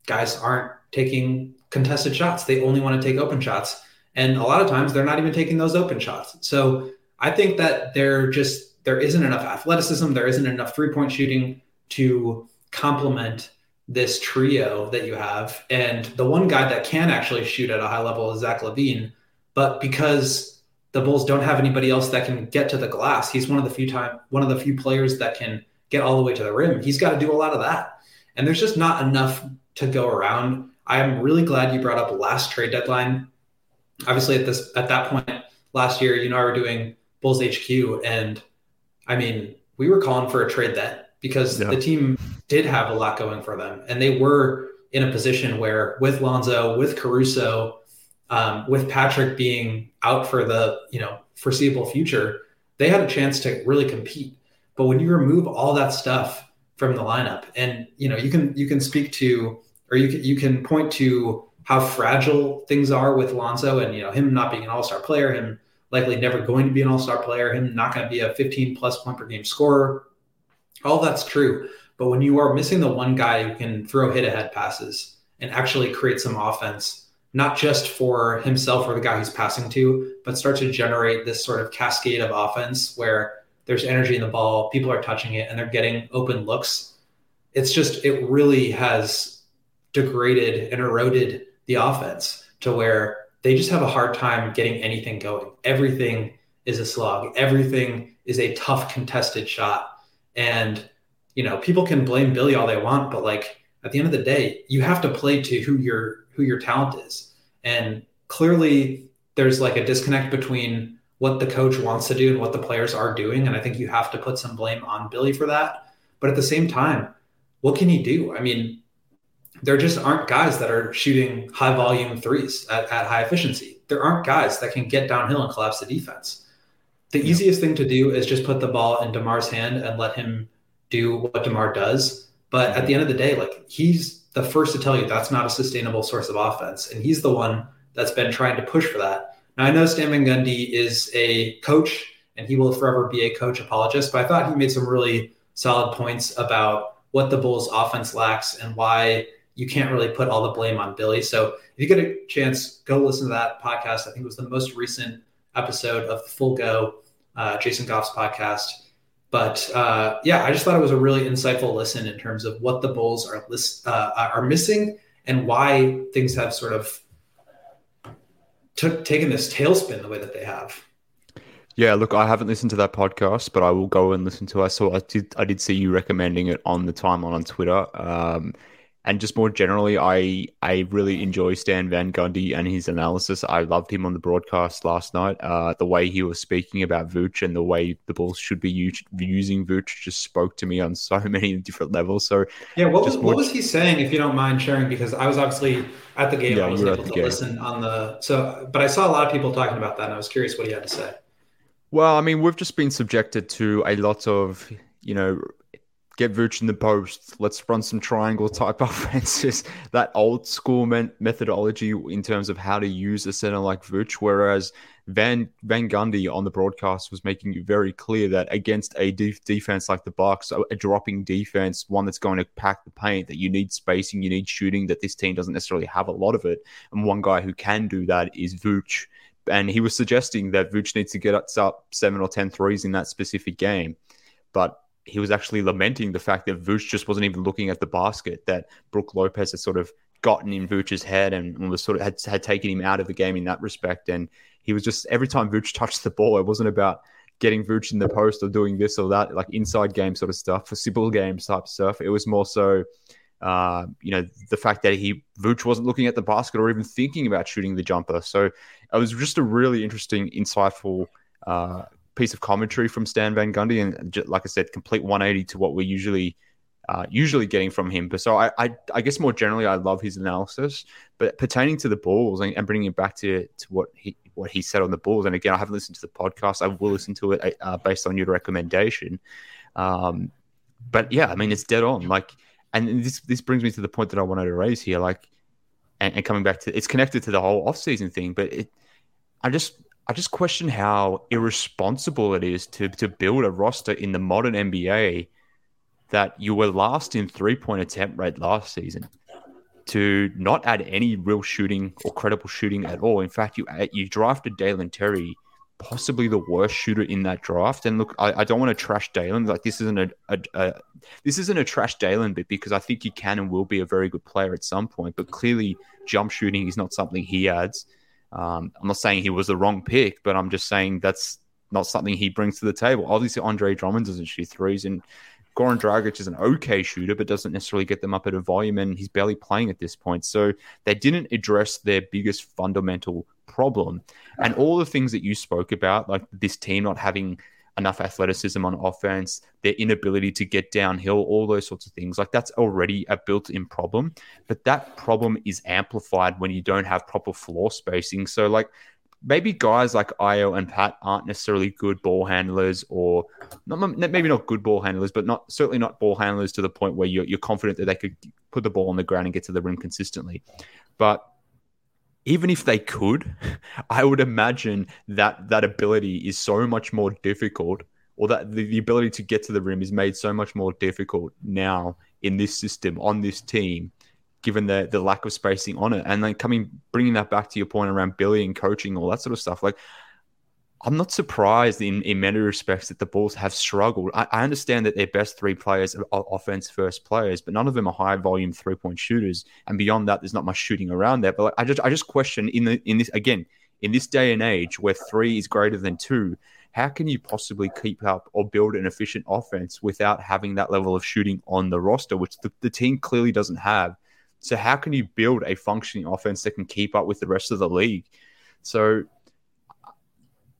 guys aren't taking contested shots. They only want to take open shots. And a lot of times they're not even taking those open shots. So I think that they're just there isn't enough athleticism, there isn't enough three point shooting to complement this trio that you have. And the one guy that can actually shoot at a high level is Zach LaVine, But because the Bulls don't have anybody else that can get to the glass, he's one of the few time one of the few players that can get all the way to the rim. He's got to do a lot of that. And there's just not enough to go around. I'm really glad you brought up last trade deadline. Obviously, at this at that point last year, you know, I were doing Bulls HQ, and I mean, we were calling for a trade then because yeah. the team did have a lot going for them, and they were in a position where, with Lonzo, with Caruso, um, with Patrick being out for the you know foreseeable future, they had a chance to really compete. But when you remove all that stuff from the lineup, and you know you can you can speak to or you can you can point to how fragile things are with Lonzo, and you know him not being an All Star player, him likely never going to be an all star player, him not going to be a 15 plus point per game scorer. All that's true. But when you are missing the one guy who can throw hit ahead passes and actually create some offense, not just for himself or the guy he's passing to, but start to generate this sort of cascade of offense where there's energy in the ball, people are touching it, and they're getting open looks. It's just, it really has degraded and eroded the offense to where they just have a hard time getting anything going. Everything is a slog. Everything is a tough contested shot. And you know, people can blame Billy all they want, but like at the end of the day, you have to play to who your who your talent is. And clearly there's like a disconnect between what the coach wants to do and what the players are doing. And I think you have to put some blame on Billy for that. But at the same time, what can he do? I mean, there just aren't guys that are shooting high volume threes at, at high efficiency. There aren't guys that can get downhill and collapse the defense. The yeah. easiest thing to do is just put the ball in DeMar's hand and let him do what DeMar does. But at mm-hmm. the end of the day, like he's the first to tell you that's not a sustainable source of offense. And he's the one that's been trying to push for that. Now I know Stan Van Gundy is a coach and he will forever be a coach apologist, but I thought he made some really solid points about what the Bulls offense lacks and why you can't really put all the blame on Billy. So if you get a chance, go listen to that podcast. I think it was the most recent episode of the Full Go, uh, Jason Goff's podcast. But uh, yeah, I just thought it was a really insightful listen in terms of what the Bulls are list, uh, are missing and why things have sort of taken this tailspin the way that they have. Yeah, look, I haven't listened to that podcast, but I will go and listen to. I saw, I did, I did see you recommending it on the timeline on Twitter. Um, and just more generally, I I really enjoy Stan Van Gundy and his analysis. I loved him on the broadcast last night. Uh, the way he was speaking about Vooch and the way the Bulls should be using Vooch just spoke to me on so many different levels. So yeah, what was, what was he saying? If you don't mind sharing, because I was obviously at the game. Yeah, I was able to game. listen on the so, but I saw a lot of people talking about that, and I was curious what he had to say. Well, I mean, we've just been subjected to a lot of you know get Vooch in the post. Let's run some triangle type offenses. That old school methodology in terms of how to use a center like Vooch. Whereas Van Van Gundy on the broadcast was making it very clear that against a def- defense like the Bucks, a, a dropping defense, one that's going to pack the paint, that you need spacing, you need shooting. That this team doesn't necessarily have a lot of it, and one guy who can do that is Vooch. And he was suggesting that Vooch needs to get up seven or ten threes in that specific game. But he was actually lamenting the fact that Vooch just wasn't even looking at the basket, that Brook Lopez had sort of gotten in Vooch's head and was sort of had, had taken him out of the game in that respect. And he was just every time Vooch touched the ball, it wasn't about getting Vooch in the post or doing this or that, like inside game sort of stuff for simple games type stuff. It was more so, uh, you know, the fact that he Vooch wasn't looking at the basket or even thinking about shooting the jumper. So it was just a really interesting, insightful uh, piece of commentary from Stan Van Gundy, and just, like I said, complete 180 to what we're usually uh, usually getting from him. But so I, I, I, guess more generally, I love his analysis. But pertaining to the Bulls and, and, bringing it back to to what he what he said on the Bulls, and again, I haven't listened to the podcast. I will listen to it uh, based on your recommendation. Um, but yeah, I mean, it's dead on. Like, and this this brings me to the point that I wanted to raise here. Like, and, and coming back to it's connected to the whole off season thing, but it, I just I just question how irresponsible it is to to build a roster in the modern NBA that you were last in three point attempt rate last season to not add any real shooting or credible shooting at all. In fact, you uh, you drafted Dalen Terry, possibly the worst shooter in that draft. And look, I, I don't want to trash Dalen. Like this isn't a, a, a, this isn't a trash Dalen bit because I think he can and will be a very good player at some point. But clearly, jump shooting is not something he adds. Um, I'm not saying he was the wrong pick, but I'm just saying that's not something he brings to the table. Obviously, Andre Drummond doesn't shoot threes, and Goran Dragic is an okay shooter, but doesn't necessarily get them up at a volume, and he's barely playing at this point. So they didn't address their biggest fundamental problem. And all the things that you spoke about, like this team not having enough athleticism on offense, their inability to get downhill, all those sorts of things, like that's already a built in problem. But that problem is amplified when you don't have proper floor spacing. So, like, maybe guys like Ayo and Pat aren't necessarily good ball handlers, or not, maybe not good ball handlers, but not certainly not ball handlers to the point where you're, you're confident that they could put the ball on the ground and get to the rim consistently. But even if they could, I would imagine that that ability is so much more difficult, or that the, the ability to get to the rim is made so much more difficult now in this system on this team given the the lack of spacing on it. And then coming bringing that back to your point around Billy and coaching, all that sort of stuff. Like, I'm not surprised in in many respects that the Bulls have struggled. I, I understand that their best three players are offense first players, but none of them are high volume three point shooters. And beyond that, there's not much shooting around there. But like, I just I just question in the in this again in this day and age where three is greater than two. How can you possibly keep up or build an efficient offense without having that level of shooting on the roster, which the, the team clearly doesn't have? So how can you build a functioning offense that can keep up with the rest of the league? So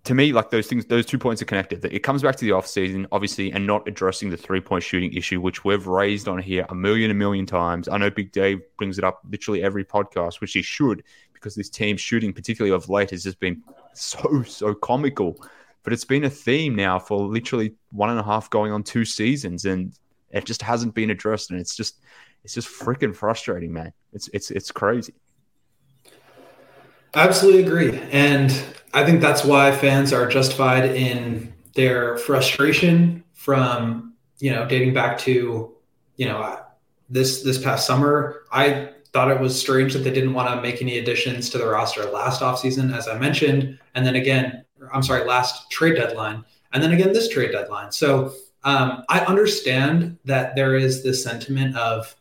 to me, like those things, those two points are connected. That It comes back to the offseason, obviously, and not addressing the three point shooting issue, which we've raised on here a million, a million times. I know Big Dave brings it up literally every podcast, which he should, because this team shooting, particularly of late, has just been so, so comical. But it's been a theme now for literally one and a half going on two seasons, and it just hasn't been addressed. And it's just, it's just freaking frustrating, man. It's it's it's crazy. Absolutely agree, and I think that's why fans are justified in their frustration from you know dating back to you know this this past summer. I thought it was strange that they didn't want to make any additions to the roster last offseason, as I mentioned, and then again, I'm sorry, last trade deadline, and then again this trade deadline. So um, I understand that there is this sentiment of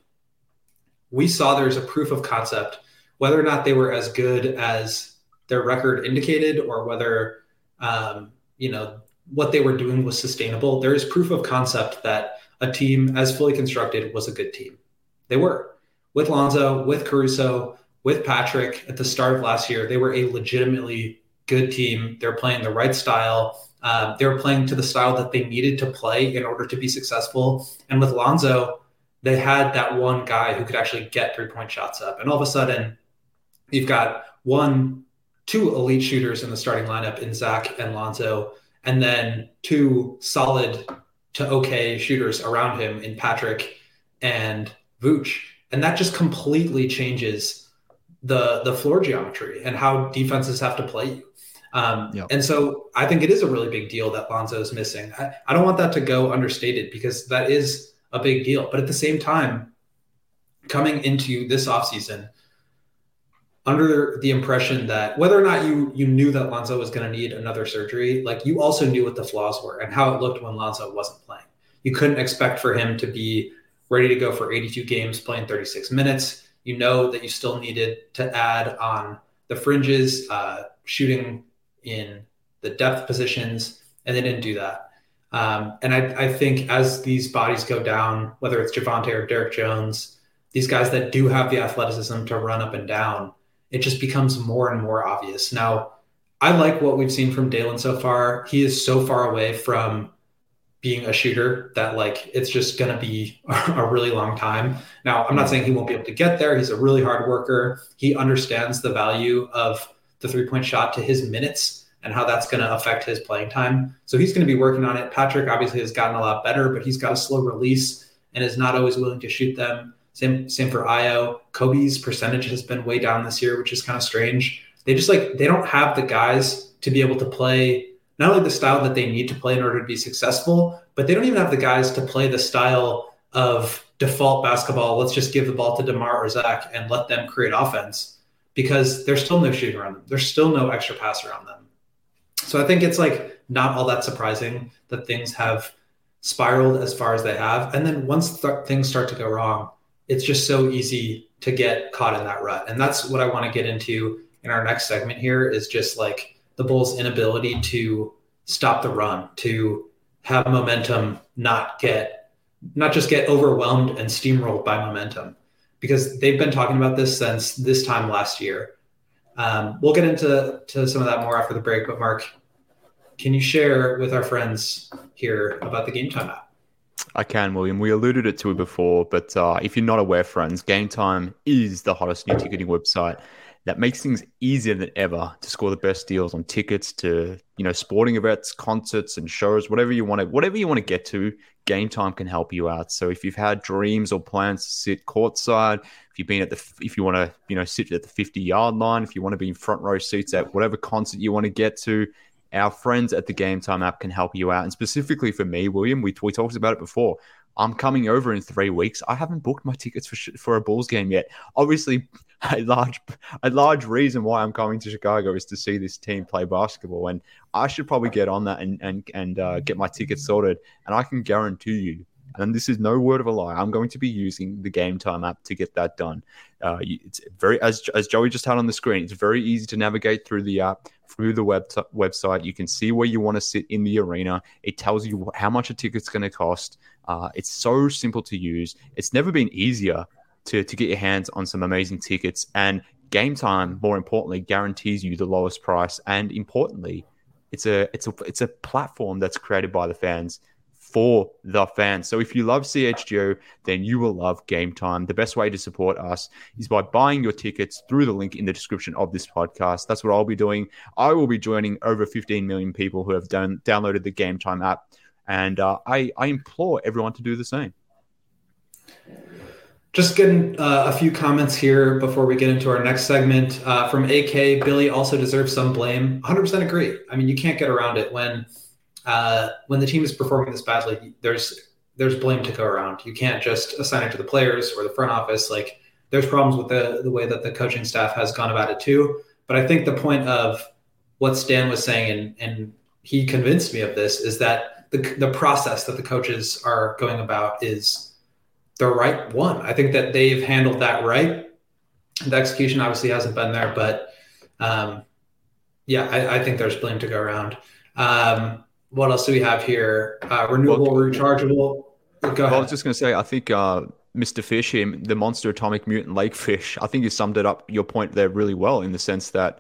we saw there's a proof of concept, whether or not they were as good as their record indicated or whether, um, you know, what they were doing was sustainable. There is proof of concept that a team as fully constructed was a good team. They were with Lonzo, with Caruso, with Patrick at the start of last year. They were a legitimately good team. They're playing the right style. Uh, they were playing to the style that they needed to play in order to be successful. And with Lonzo, they had that one guy who could actually get three point shots up. And all of a sudden, you've got one, two elite shooters in the starting lineup in Zach and Lonzo, and then two solid to okay shooters around him in Patrick and Vooch. And that just completely changes the the floor geometry and how defenses have to play you. Um, yep. And so I think it is a really big deal that Lonzo is missing. I, I don't want that to go understated because that is a big deal. But at the same time, coming into this offseason, under the impression that whether or not you you knew that Lonzo was going to need another surgery, like you also knew what the flaws were and how it looked when Lonzo wasn't playing. You couldn't expect for him to be ready to go for 82 games, playing 36 minutes. You know that you still needed to add on the fringes, uh, shooting in the depth positions, and they didn't do that. Um, and I, I think as these bodies go down, whether it's Javonte or Derrick Jones, these guys that do have the athleticism to run up and down, it just becomes more and more obvious. Now, I like what we've seen from Dalen so far. He is so far away from being a shooter that like it's just going to be a really long time. Now, I'm not saying he won't be able to get there. He's a really hard worker. He understands the value of the three point shot to his minutes and how that's going to affect his playing time. So he's going to be working on it. Patrick obviously has gotten a lot better, but he's got a slow release and is not always willing to shoot them. Same same for Ayo. Kobe's percentage has been way down this year, which is kind of strange. They just like they don't have the guys to be able to play not only the style that they need to play in order to be successful, but they don't even have the guys to play the style of default basketball. Let's just give the ball to DeMar or Zach and let them create offense because there's still no shooting around them. There's still no extra pass around them. So I think it's like not all that surprising that things have spiraled as far as they have. And then once th- things start to go wrong, it's just so easy to get caught in that rut. And that's what I want to get into in our next segment here is just like the Bulls' inability to stop the run, to have momentum not get not just get overwhelmed and steamrolled by momentum because they've been talking about this since this time last year. Um, we'll get into to some of that more after the break, but Mark, can you share with our friends here about the Gametime app? I can, William. We alluded it to it before, but uh, if you're not aware, friends, Gametime is the hottest new ticketing website that makes things easier than ever to score the best deals on tickets to you know sporting events concerts and shows whatever you want to whatever you want to get to Gametime can help you out so if you've had dreams or plans to sit courtside if you've been at the if you want to you know sit at the 50 yard line if you want to be in front row seats at whatever concert you want to get to our friends at the Gametime app can help you out and specifically for me william we, we talked about it before I'm coming over in three weeks. I haven't booked my tickets for for a Bulls game yet. Obviously, a large a large reason why I'm coming to Chicago is to see this team play basketball, and I should probably get on that and and and uh, get my tickets sorted. And I can guarantee you, and this is no word of a lie, I'm going to be using the Gametime app to get that done. Uh, it's very as as Joey just had on the screen. It's very easy to navigate through the app through the web t- website. You can see where you want to sit in the arena. It tells you how much a ticket's going to cost. Uh, it's so simple to use. It's never been easier to, to get your hands on some amazing tickets. And Gametime, more importantly, guarantees you the lowest price. And importantly, it's a it's a it's a platform that's created by the fans for the fans. So if you love CHGO, then you will love Gametime. The best way to support us is by buying your tickets through the link in the description of this podcast. That's what I'll be doing. I will be joining over 15 million people who have done downloaded the Gametime app, and uh, I I implore everyone to do the same. Just getting uh, a few comments here before we get into our next segment uh, from AK. Billy also deserves some blame. 100% agree. I mean, you can't get around it when uh, when the team is performing this badly. There's there's blame to go around. You can't just assign it to the players or the front office. Like there's problems with the the way that the coaching staff has gone about it too. But I think the point of what Stan was saying, and and he convinced me of this, is that the the process that the coaches are going about is the right one. I think that they've handled that right. The execution obviously hasn't been there, but um, yeah, I, I, think there's blame to go around. Um, what else do we have here? Uh, renewable, well, rechargeable. Go ahead. I was just going to say, I think uh, Mr. Fish, him, the monster atomic mutant lake fish, I think you summed it up your point there really well in the sense that,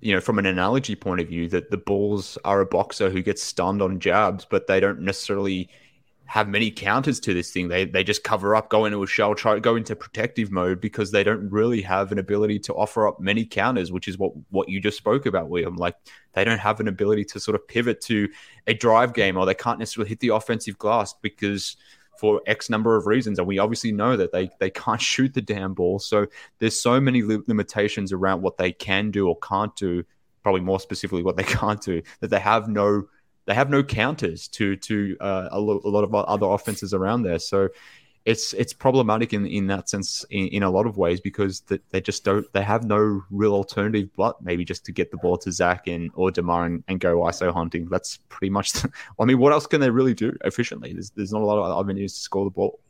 you know, from an analogy point of view, that the Bulls are a boxer who gets stunned on jabs, but they don't necessarily – have many counters to this thing. They they just cover up, go into a shell, try go into protective mode because they don't really have an ability to offer up many counters, which is what what you just spoke about, William. Like they don't have an ability to sort of pivot to a drive game, or they can't necessarily hit the offensive glass because for X number of reasons, and we obviously know that they they can't shoot the damn ball. So there's so many li- limitations around what they can do or can't do. Probably more specifically, what they can't do that they have no they have no counters to to uh, a, lo- a, lot of other offenses around there. So it's it's problematic in in that sense in, in a lot of ways because they, they just don't they have no real alternative but maybe just to get the ball to Zach and or Demar and, and go ISO hunting. That's pretty much. The, I mean, what else can they really do efficiently? There's there's not a lot of avenues to score the ball.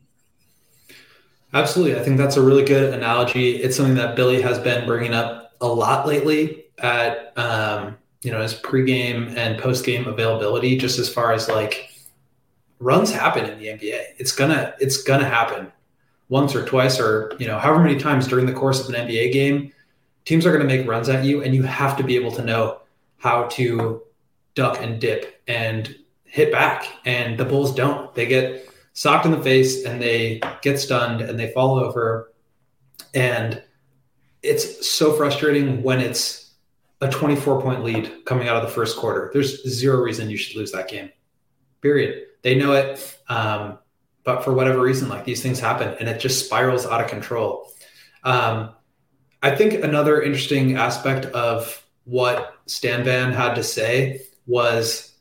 Absolutely, I think that's a really good analogy. It's something that Billy has been bringing up a lot lately at um, you know his pregame and postgame availability, just as far as like runs happen in the NBA. It's gonna it's gonna happen once or twice or you know however many times during the course of an NBA game. Teams are going to make runs at you, and you have to be able to know how to duck and dip and hit back. And the Bulls don't. They get socked in the face and they get stunned and they fall over. And it's so frustrating when it's a 24 point lead coming out of the first quarter. There's zero reason you should lose that game. Period. They know it. Um, but for whatever reason, like these things happen and it just spirals out of control. Um, I think another interesting aspect of what Stan Van had to say was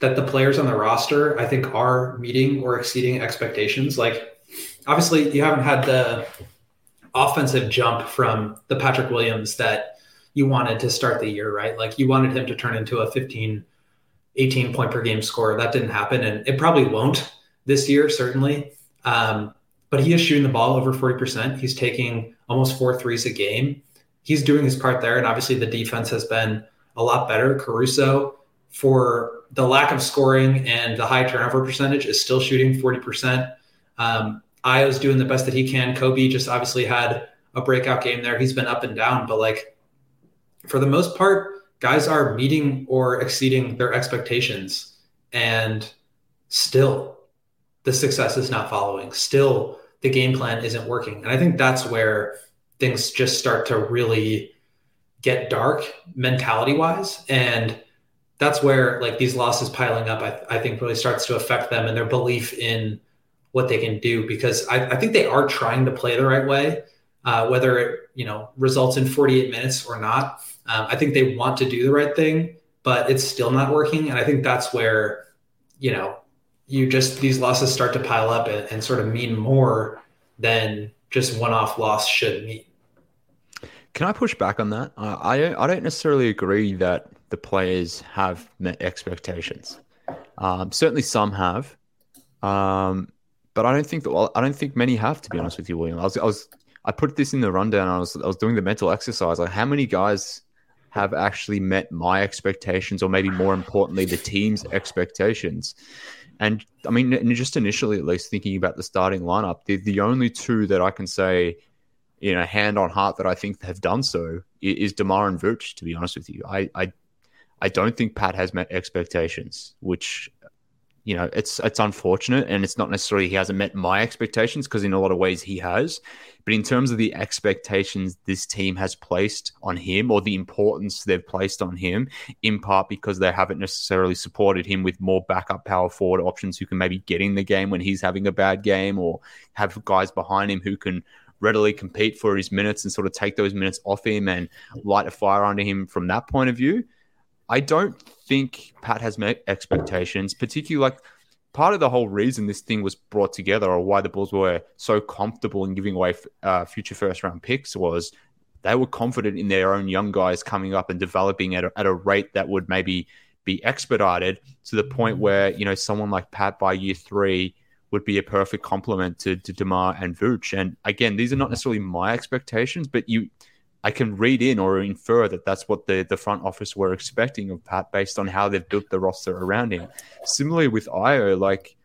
that the players on the roster, I think, are meeting or exceeding expectations. Like, obviously, you haven't had the offensive jump from the Patrick Williams that you wanted to start the year, right? Like, you wanted him to turn into a 15, 18 point per game scorer. That didn't happen, and it probably won't this year, certainly. Um, but he is shooting the ball over 40%. He's taking almost four threes a game. He's doing his part there. And obviously, the defense has been a lot better. Caruso, for the lack of scoring and the high turnover percentage, is still shooting 40%. Um, Ayo's doing the best that he can. Kobe just obviously had a breakout game there. He's been up and down, but like for the most part, guys are meeting or exceeding their expectations. And still, the success is not following. Still, the game plan isn't working. And I think that's where things just start to really get dark mentality wise. And that's where like these losses piling up, I, I, think really starts to affect them and their belief in what they can do because I, I think they are trying to play the right way, uh, whether it you know results in 48 minutes or not. Um, I think they want to do the right thing, but it's still not working. And I think that's where you know you just these losses start to pile up and, and sort of mean more than just one-off loss should mean. Can I push back on that? Uh, I I don't necessarily agree that the players have met expectations. Um, certainly, some have, um, but I don't think that. Well, I don't think many have. To be honest with you, William, I was, I was I put this in the rundown. I was I was doing the mental exercise. Like, how many guys have actually met my expectations, or maybe more importantly, the team's expectations? And I mean, just initially, at least thinking about the starting lineup, the, the only two that I can say, you know, hand on heart that I think have done so is Demar and Vooch, to be honest with you. I, I, I don't think Pat has met expectations, which you know, it's it's unfortunate, and it's not necessarily he hasn't met my expectations because in a lot of ways he has. But in terms of the expectations this team has placed on him, or the importance they've placed on him, in part because they haven't necessarily supported him with more backup power forward options who can maybe get in the game when he's having a bad game, or have guys behind him who can readily compete for his minutes and sort of take those minutes off him and light a fire under him from that point of view. I don't think Pat has met expectations, particularly like part of the whole reason this thing was brought together or why the Bulls were so comfortable in giving away uh, future first round picks was they were confident in their own young guys coming up and developing at a, at a rate that would maybe be expedited to the point where, you know, someone like Pat by year three would be a perfect complement to, to DeMar and Vooch. And again, these are not necessarily my expectations, but you I can read in or infer that that's what the, the front office were expecting of Pat based on how they've built the roster around him. Similarly with Ayo, like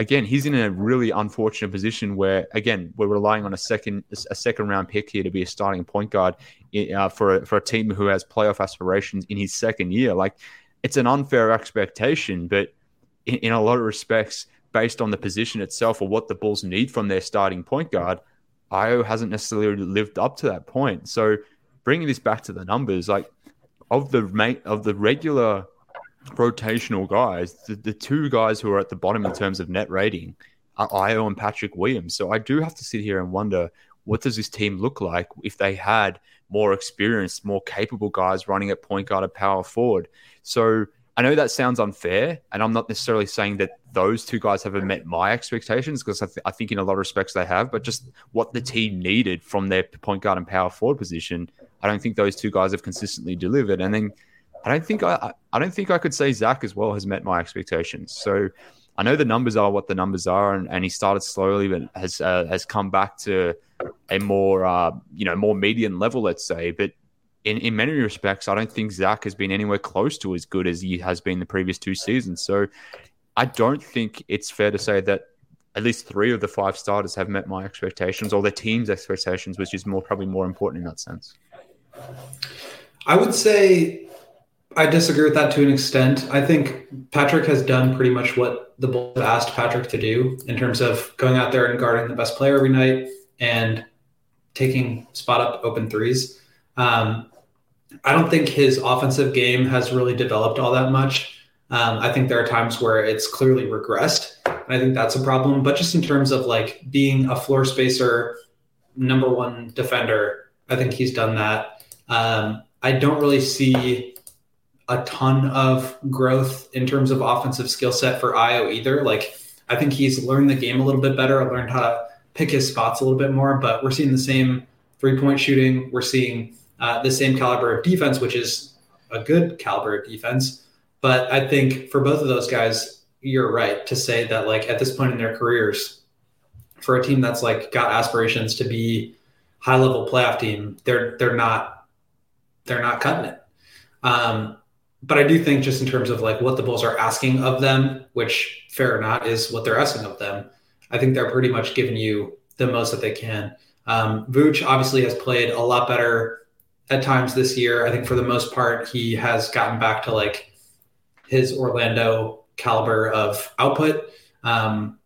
again, he's in a really unfortunate position where again we're relying on a second a second round pick here to be a starting point guard uh, for a, for a team who has playoff aspirations in his second year. Like it's an unfair expectation, but in, in a lot of respects, based on the position itself or what the Bulls need from their starting point guard Ayo hasn't necessarily lived up to that point. So bringing this back to the numbers, like of the of the regular rotational guys, the, the two guys who are at the bottom in terms of net rating are Ayo and Patrick Williams. So I do have to sit here and wonder what does this team look like if they had more experienced, more capable guys running at point guard and power forward. So I know that sounds unfair, and I'm not necessarily saying that those two guys haven't met my expectations because I, th- I, think in a lot of respects they have, but just what the team needed from their point guard and power forward position, I don't think those two guys have consistently delivered. And then I don't think I, I don't think I could say Zach as well has met my expectations. So I know the numbers are what the numbers are, and, and he started slowly, but has uh, has come back to a more uh, you know more median level, let's say. But in, in many respects, I don't think Zach has been anywhere close to as good as he has been the previous two seasons. So I don't think it's fair to say that at least three of the five starters have met my expectations or their team's expectations, which is more probably more important in that sense. I would say I disagree with that to an extent. I think Patrick has done pretty much what the Bulls asked Patrick to do in terms of going out there and guarding the best player every night and taking spot up open threes. Um, I don't think his offensive game has really developed all that much. Um, I think there are times where it's clearly regressed. And I think that's a problem. But just in terms of like being a floor spacer, number one defender, I think he's done that. Um, I don't really see a ton of growth in terms of offensive skill set for Ayo either. Like I think he's learned the game a little bit better, learned how to pick his spots a little bit more. But we're seeing the same three point shooting. We're seeing uh, the same caliber of defense, which is a good caliber of defense. But I think for both of those guys, you're right to say that like at this point in their careers, for a team that's like got aspirations to be high level playoff team, they're they're not they're not cutting it. Um, but I do think just in terms of like what the Bulls are asking of them, which fair or not is what they're asking of them, I think they're pretty much giving you the most that they can. Um, Vooch obviously has played a lot better at times this year. I think for the most part, he has gotten back to like his Orlando caliber of output. Um,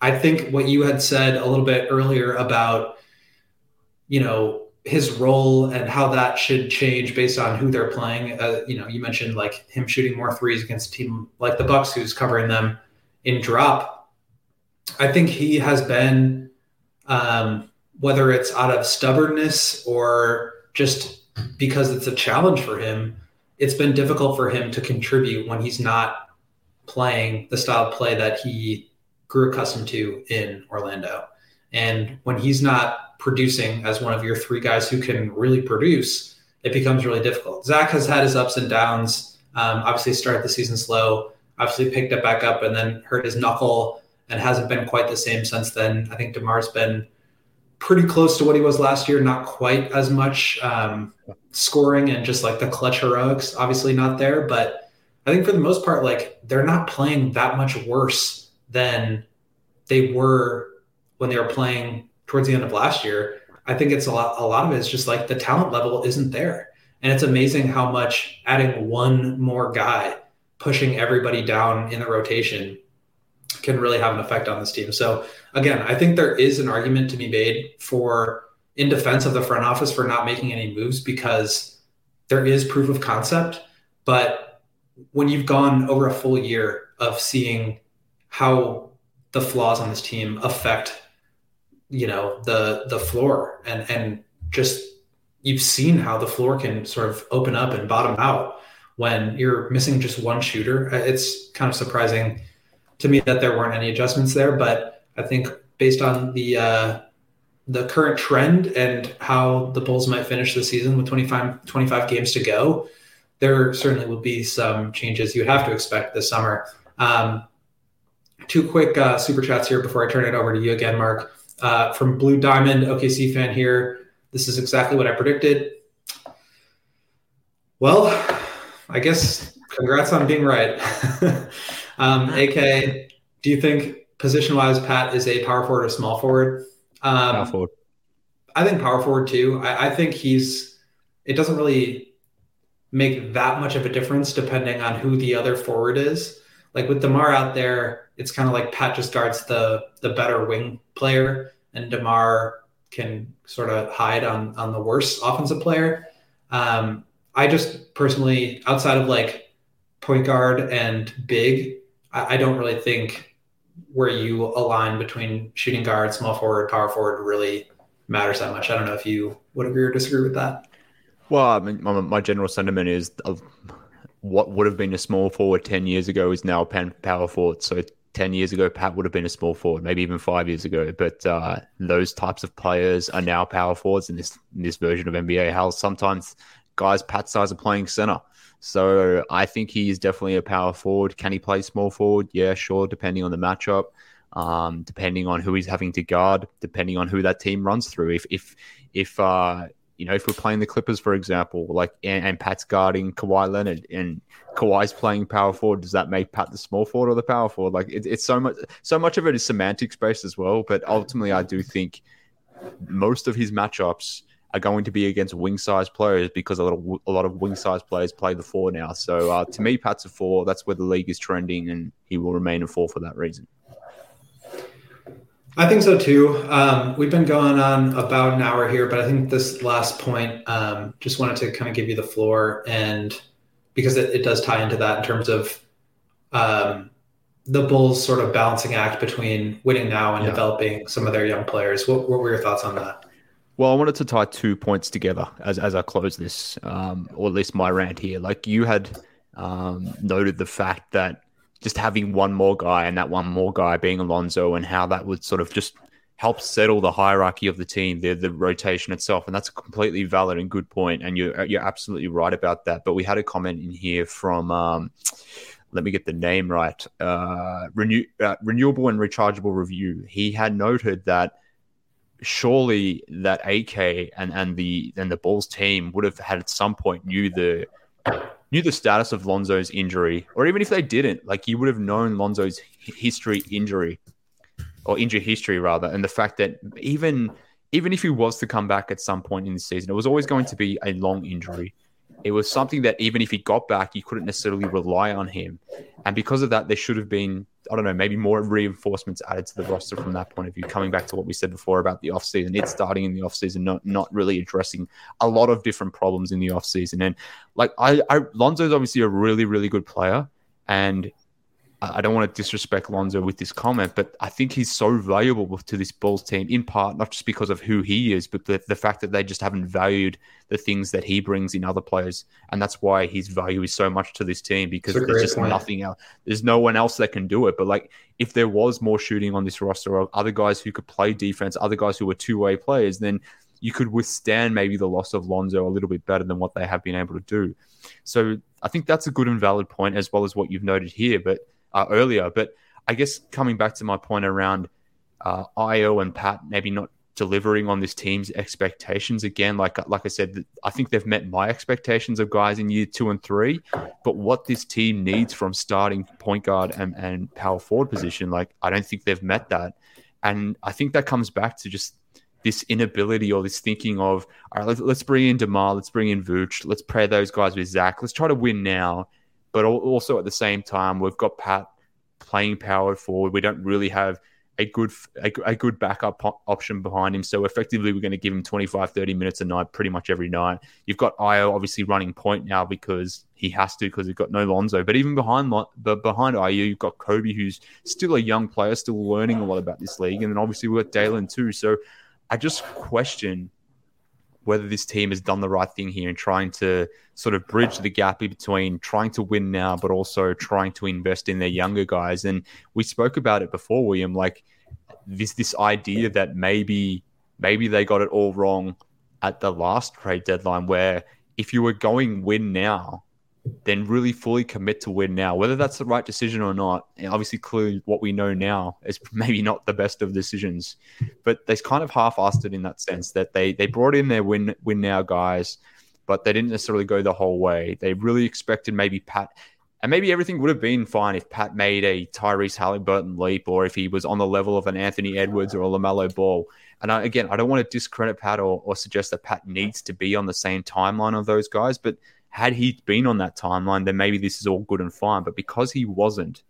I think what you had said a little bit earlier about, you know, his role and how that should change based on who they're playing. Uh, you know, you mentioned like him shooting more threes against a team like the Bucks, who's covering them in drop. I think he has been, um, whether it's out of stubbornness or just because it's a challenge for him, it's been difficult for him to contribute when he's not playing the style of play that he grew accustomed to in Orlando. And when he's not producing as one of your three guys who can really produce, it becomes really difficult. Zach has had his ups and downs. Um, obviously, started the season slow, obviously picked it back up and then hurt his knuckle and hasn't been quite the same since then. I think DeMar's been pretty close to what he was last year, not quite as much um, scoring and just like the clutch heroics, obviously not there. But I think for the most part, like they're not playing that much worse than they were when they were playing towards the end of last year. I think it's a lot. A lot of it is just like the talent level isn't there, and it's amazing how much adding one more guy, pushing everybody down in the rotation, can really have an effect on this team. So again, I think there is an argument to be made for in defense of the front office for not making any moves because there is proof of concept. But when you've gone over a full year of seeing how the flaws on this team affect, you know, the the floor and and just you've seen how the floor can sort of open up and bottom out when you're missing just one shooter. It's kind of surprising to me that there weren't any adjustments there, but I think based on the uh, the current trend and how the Bulls might finish the season with 25, 25 games to go, there certainly will be some changes you would have to expect this summer. Um, two quick uh, super chats here before I turn it over to you again, Mark. Uh, from Blue Diamond, OKC fan here. This is exactly what I predicted. Well, I guess congrats on being right. um, AK, do you think position wise, Pat is a power forward or small forward. Um, power forward. I think power forward too. I, I, think he's. It doesn't really make that much of a difference depending on who the other forward is. Like with Demar out there, it's kind of like Pat just guards the the better wing player, and Demar can sort of hide on on the worse offensive player. Um, I just personally, outside of like point guard and big, I, I don't really think where you align between shooting guard, small forward, power forward really matters that much. I don't know if you would agree or disagree with that. Well, I mean, my, my general sentiment is uh, what would have been a small forward 10 years ago is now a power forward. So 10 years ago, Pat would have been a small forward, maybe even five years ago. But uh, those types of players are now power forwards in this, in this version of NBA. How sometimes guys Pat size are playing center. So I think he is definitely a power forward. Can he play small forward? Yeah, sure, depending on the matchup, um, depending on who he's having to guard, depending on who that team runs through. If if if uh, you know, if we're playing the Clippers, for example, like and, and, Pat's guarding Kawhi Leonard and Kawhi's playing power forward, does that make Pat the small forward or the power forward? Like it, it's so much, so much of it is semantics based as well. But ultimately, I do think most of his matchups are going to be against wing size players because a lot of a lot of wing size players play the four now. So uh, to me, Pat's a four. That's where the league is trending, and he will remain a four for that reason. I think so too. Um, we've been going on about an hour here, but I think this last point, um, just wanted to kind of give you the floor, and because it, it does tie into that in terms of um, the Bulls' sort of balancing act between winning now and yeah. developing some of their young players. What, what, were your thoughts on that? Well, I wanted to tie two points together as as I close this, um, or at least my rant here. Like you had um, noted the fact that just having one more guy and that one more guy being Alonzo and how that would sort of just help settle the hierarchy of the team, the the rotation itself, and that's a completely valid and good point, and you're you're absolutely right about that. But we had a comment in here from. Um, let me get the name right. Uh, renew, uh, renewable and rechargeable review. He had noted that surely that AK and and the and the Bulls team would have had at some point knew the knew the status of Lonzo's injury, or even if they didn't, like you would have known Lonzo's history injury or injury history rather, and the fact that even even if he was to come back at some point in the season, it was always going to be a long injury. It was something that even if he got back, you couldn't necessarily rely on him. And because of that, there should have been, I don't know, maybe more reinforcements added to the roster from that point of view. Coming back to what we said before about the offseason, it's starting in the offseason, not not really addressing a lot of different problems in the offseason. And like I, I Lonzo's obviously a really, really good player. And I don't want to disrespect Lonzo with this comment, but I think he's so valuable to this Bulls team, in part not just because of who he is, but the, the fact that they just haven't valued the things that he brings in other players, and that's why his value is so much to this team because there's just point. nothing else. There's no one else that can do it. But like, if there was more shooting on this roster, or other guys who could play defense, other guys who were two way players, then you could withstand maybe the loss of Lonzo a little bit better than what they have been able to do. So I think that's a good and valid point, as well as what you've noted here, but uh, earlier. But I guess coming back to my point around uh, Ayo and Pat maybe not delivering on this team's expectations again. Like like I said, I think they've met my expectations of guys in year two and three. But what this team needs from starting point guard and, and power forward position, like I don't think they've met that. And I think that comes back to just this inability or this thinking of, all right, let's, let's bring in DeMar, let's bring in Vooch, let's pair those guys with Zach, let's try to win now. But also at the same time, we've got Pat playing power forward. We don't really have a good a, a good backup po- option behind him. So effectively, we're going to give him 25, 30 minutes a night pretty much every night. You've got Ayo obviously running point now because he has to because he's got no Lonzo. But even behind but behind Ayo, you've got Kobe, who's still a young player, still learning a lot about this league, and then obviously we've got Dalen too. So I just question whether this team has done the right thing here and trying to sort of bridge the gap between trying to win now, but also trying to invest in their younger guys. And we spoke about it before, William, like this this idea that maybe maybe they got it all wrong at the last trade deadline, where if you were going win now, then really fully commit to win now. Whether that's the right decision or not, obviously, clearly what we know now is maybe not the best of decisions. But they kind of half-assed it in that sense that they they brought in their win win now guys, but they didn't necessarily go the whole way. They really expected maybe Pat. And maybe everything would have been fine if Pat made a Tyrese Halliburton leap or if he was on the level of an Anthony Edwards or a LaMelo Ball. And I, again, I don't want to discredit Pat or, or suggest that Pat needs to be on the same timeline of those guys, but had he been on that timeline, then maybe this is all good and fine. But because he wasn't,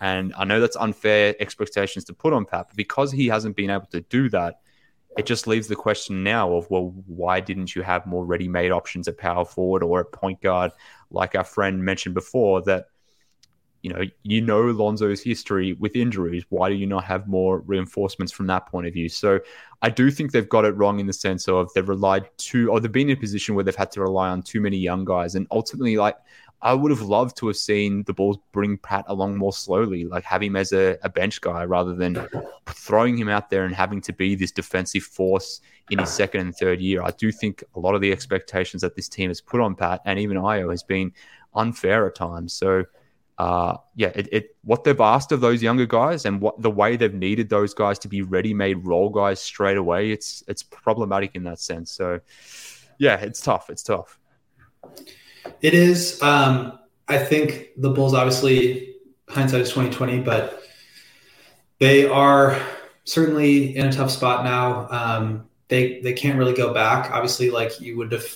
and I know that's unfair expectations to put on Pat, but because he hasn't been able to do that, it just leaves the question now of, well, why didn't you have more ready made options at power forward or at point guard, like our friend mentioned before, that you know, you know Lonzo's history with injuries. Why do you not have more reinforcements from that point of view? So I do think they've got it wrong in the sense of they've relied too, or they've been in a position where they've had to rely on too many young guys. And ultimately, like, I would have loved to have seen the Bulls bring Pat along more slowly, like have him as a, a bench guy rather than throwing him out there and having to be this defensive force in his second and third year. I do think a lot of the expectations that this team has put on Pat and even Ayo has been unfair at times. So, uh, yeah, it, it, what they've asked of those younger guys and what the way they've needed those guys to be ready-made role guys straight away, it's it's problematic in that sense. So, yeah, it's tough. It's tough. It is. Um, I think the Bulls obviously hindsight is twenty twenty, but they are certainly in a tough spot now. Um, they they can't really go back. Obviously, like you would have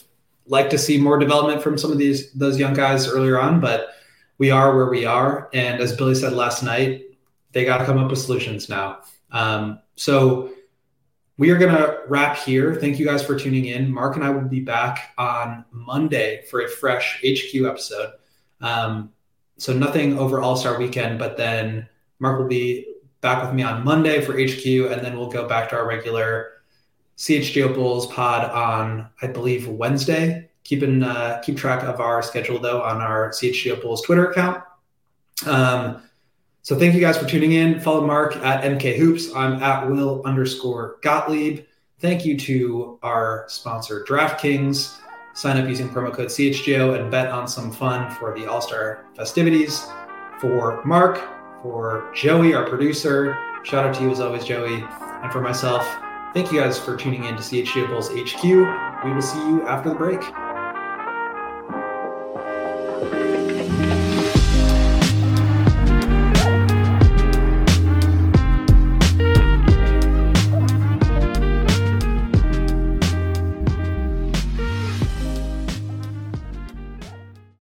liked to see more development from some of these those young guys earlier on, but we are where we are. And as Billy said last night, they got to come up with solutions now. Um, so we are going to wrap here. Thank you guys for tuning in. Mark and I will be back on Monday for a fresh HQ episode. Um, so nothing over All Star Weekend, but then Mark will be back with me on Monday for HQ, and then we'll go back to our regular CHGO Bulls pod on, I believe, Wednesday. Keep in uh, keep track of our schedule though on our CHGO Bulls Twitter account. Um, so thank you guys for tuning in. Follow Mark at MK Hoops. I'm at Will underscore Gottlieb. Thank you to our sponsor DraftKings. Sign up using promo code CHGO and bet on some fun for the All Star festivities. For Mark, for Joey, our producer, shout out to you as always, Joey, and for myself. Thank you guys for tuning in to CHGO Bulls HQ. We will see you after the break.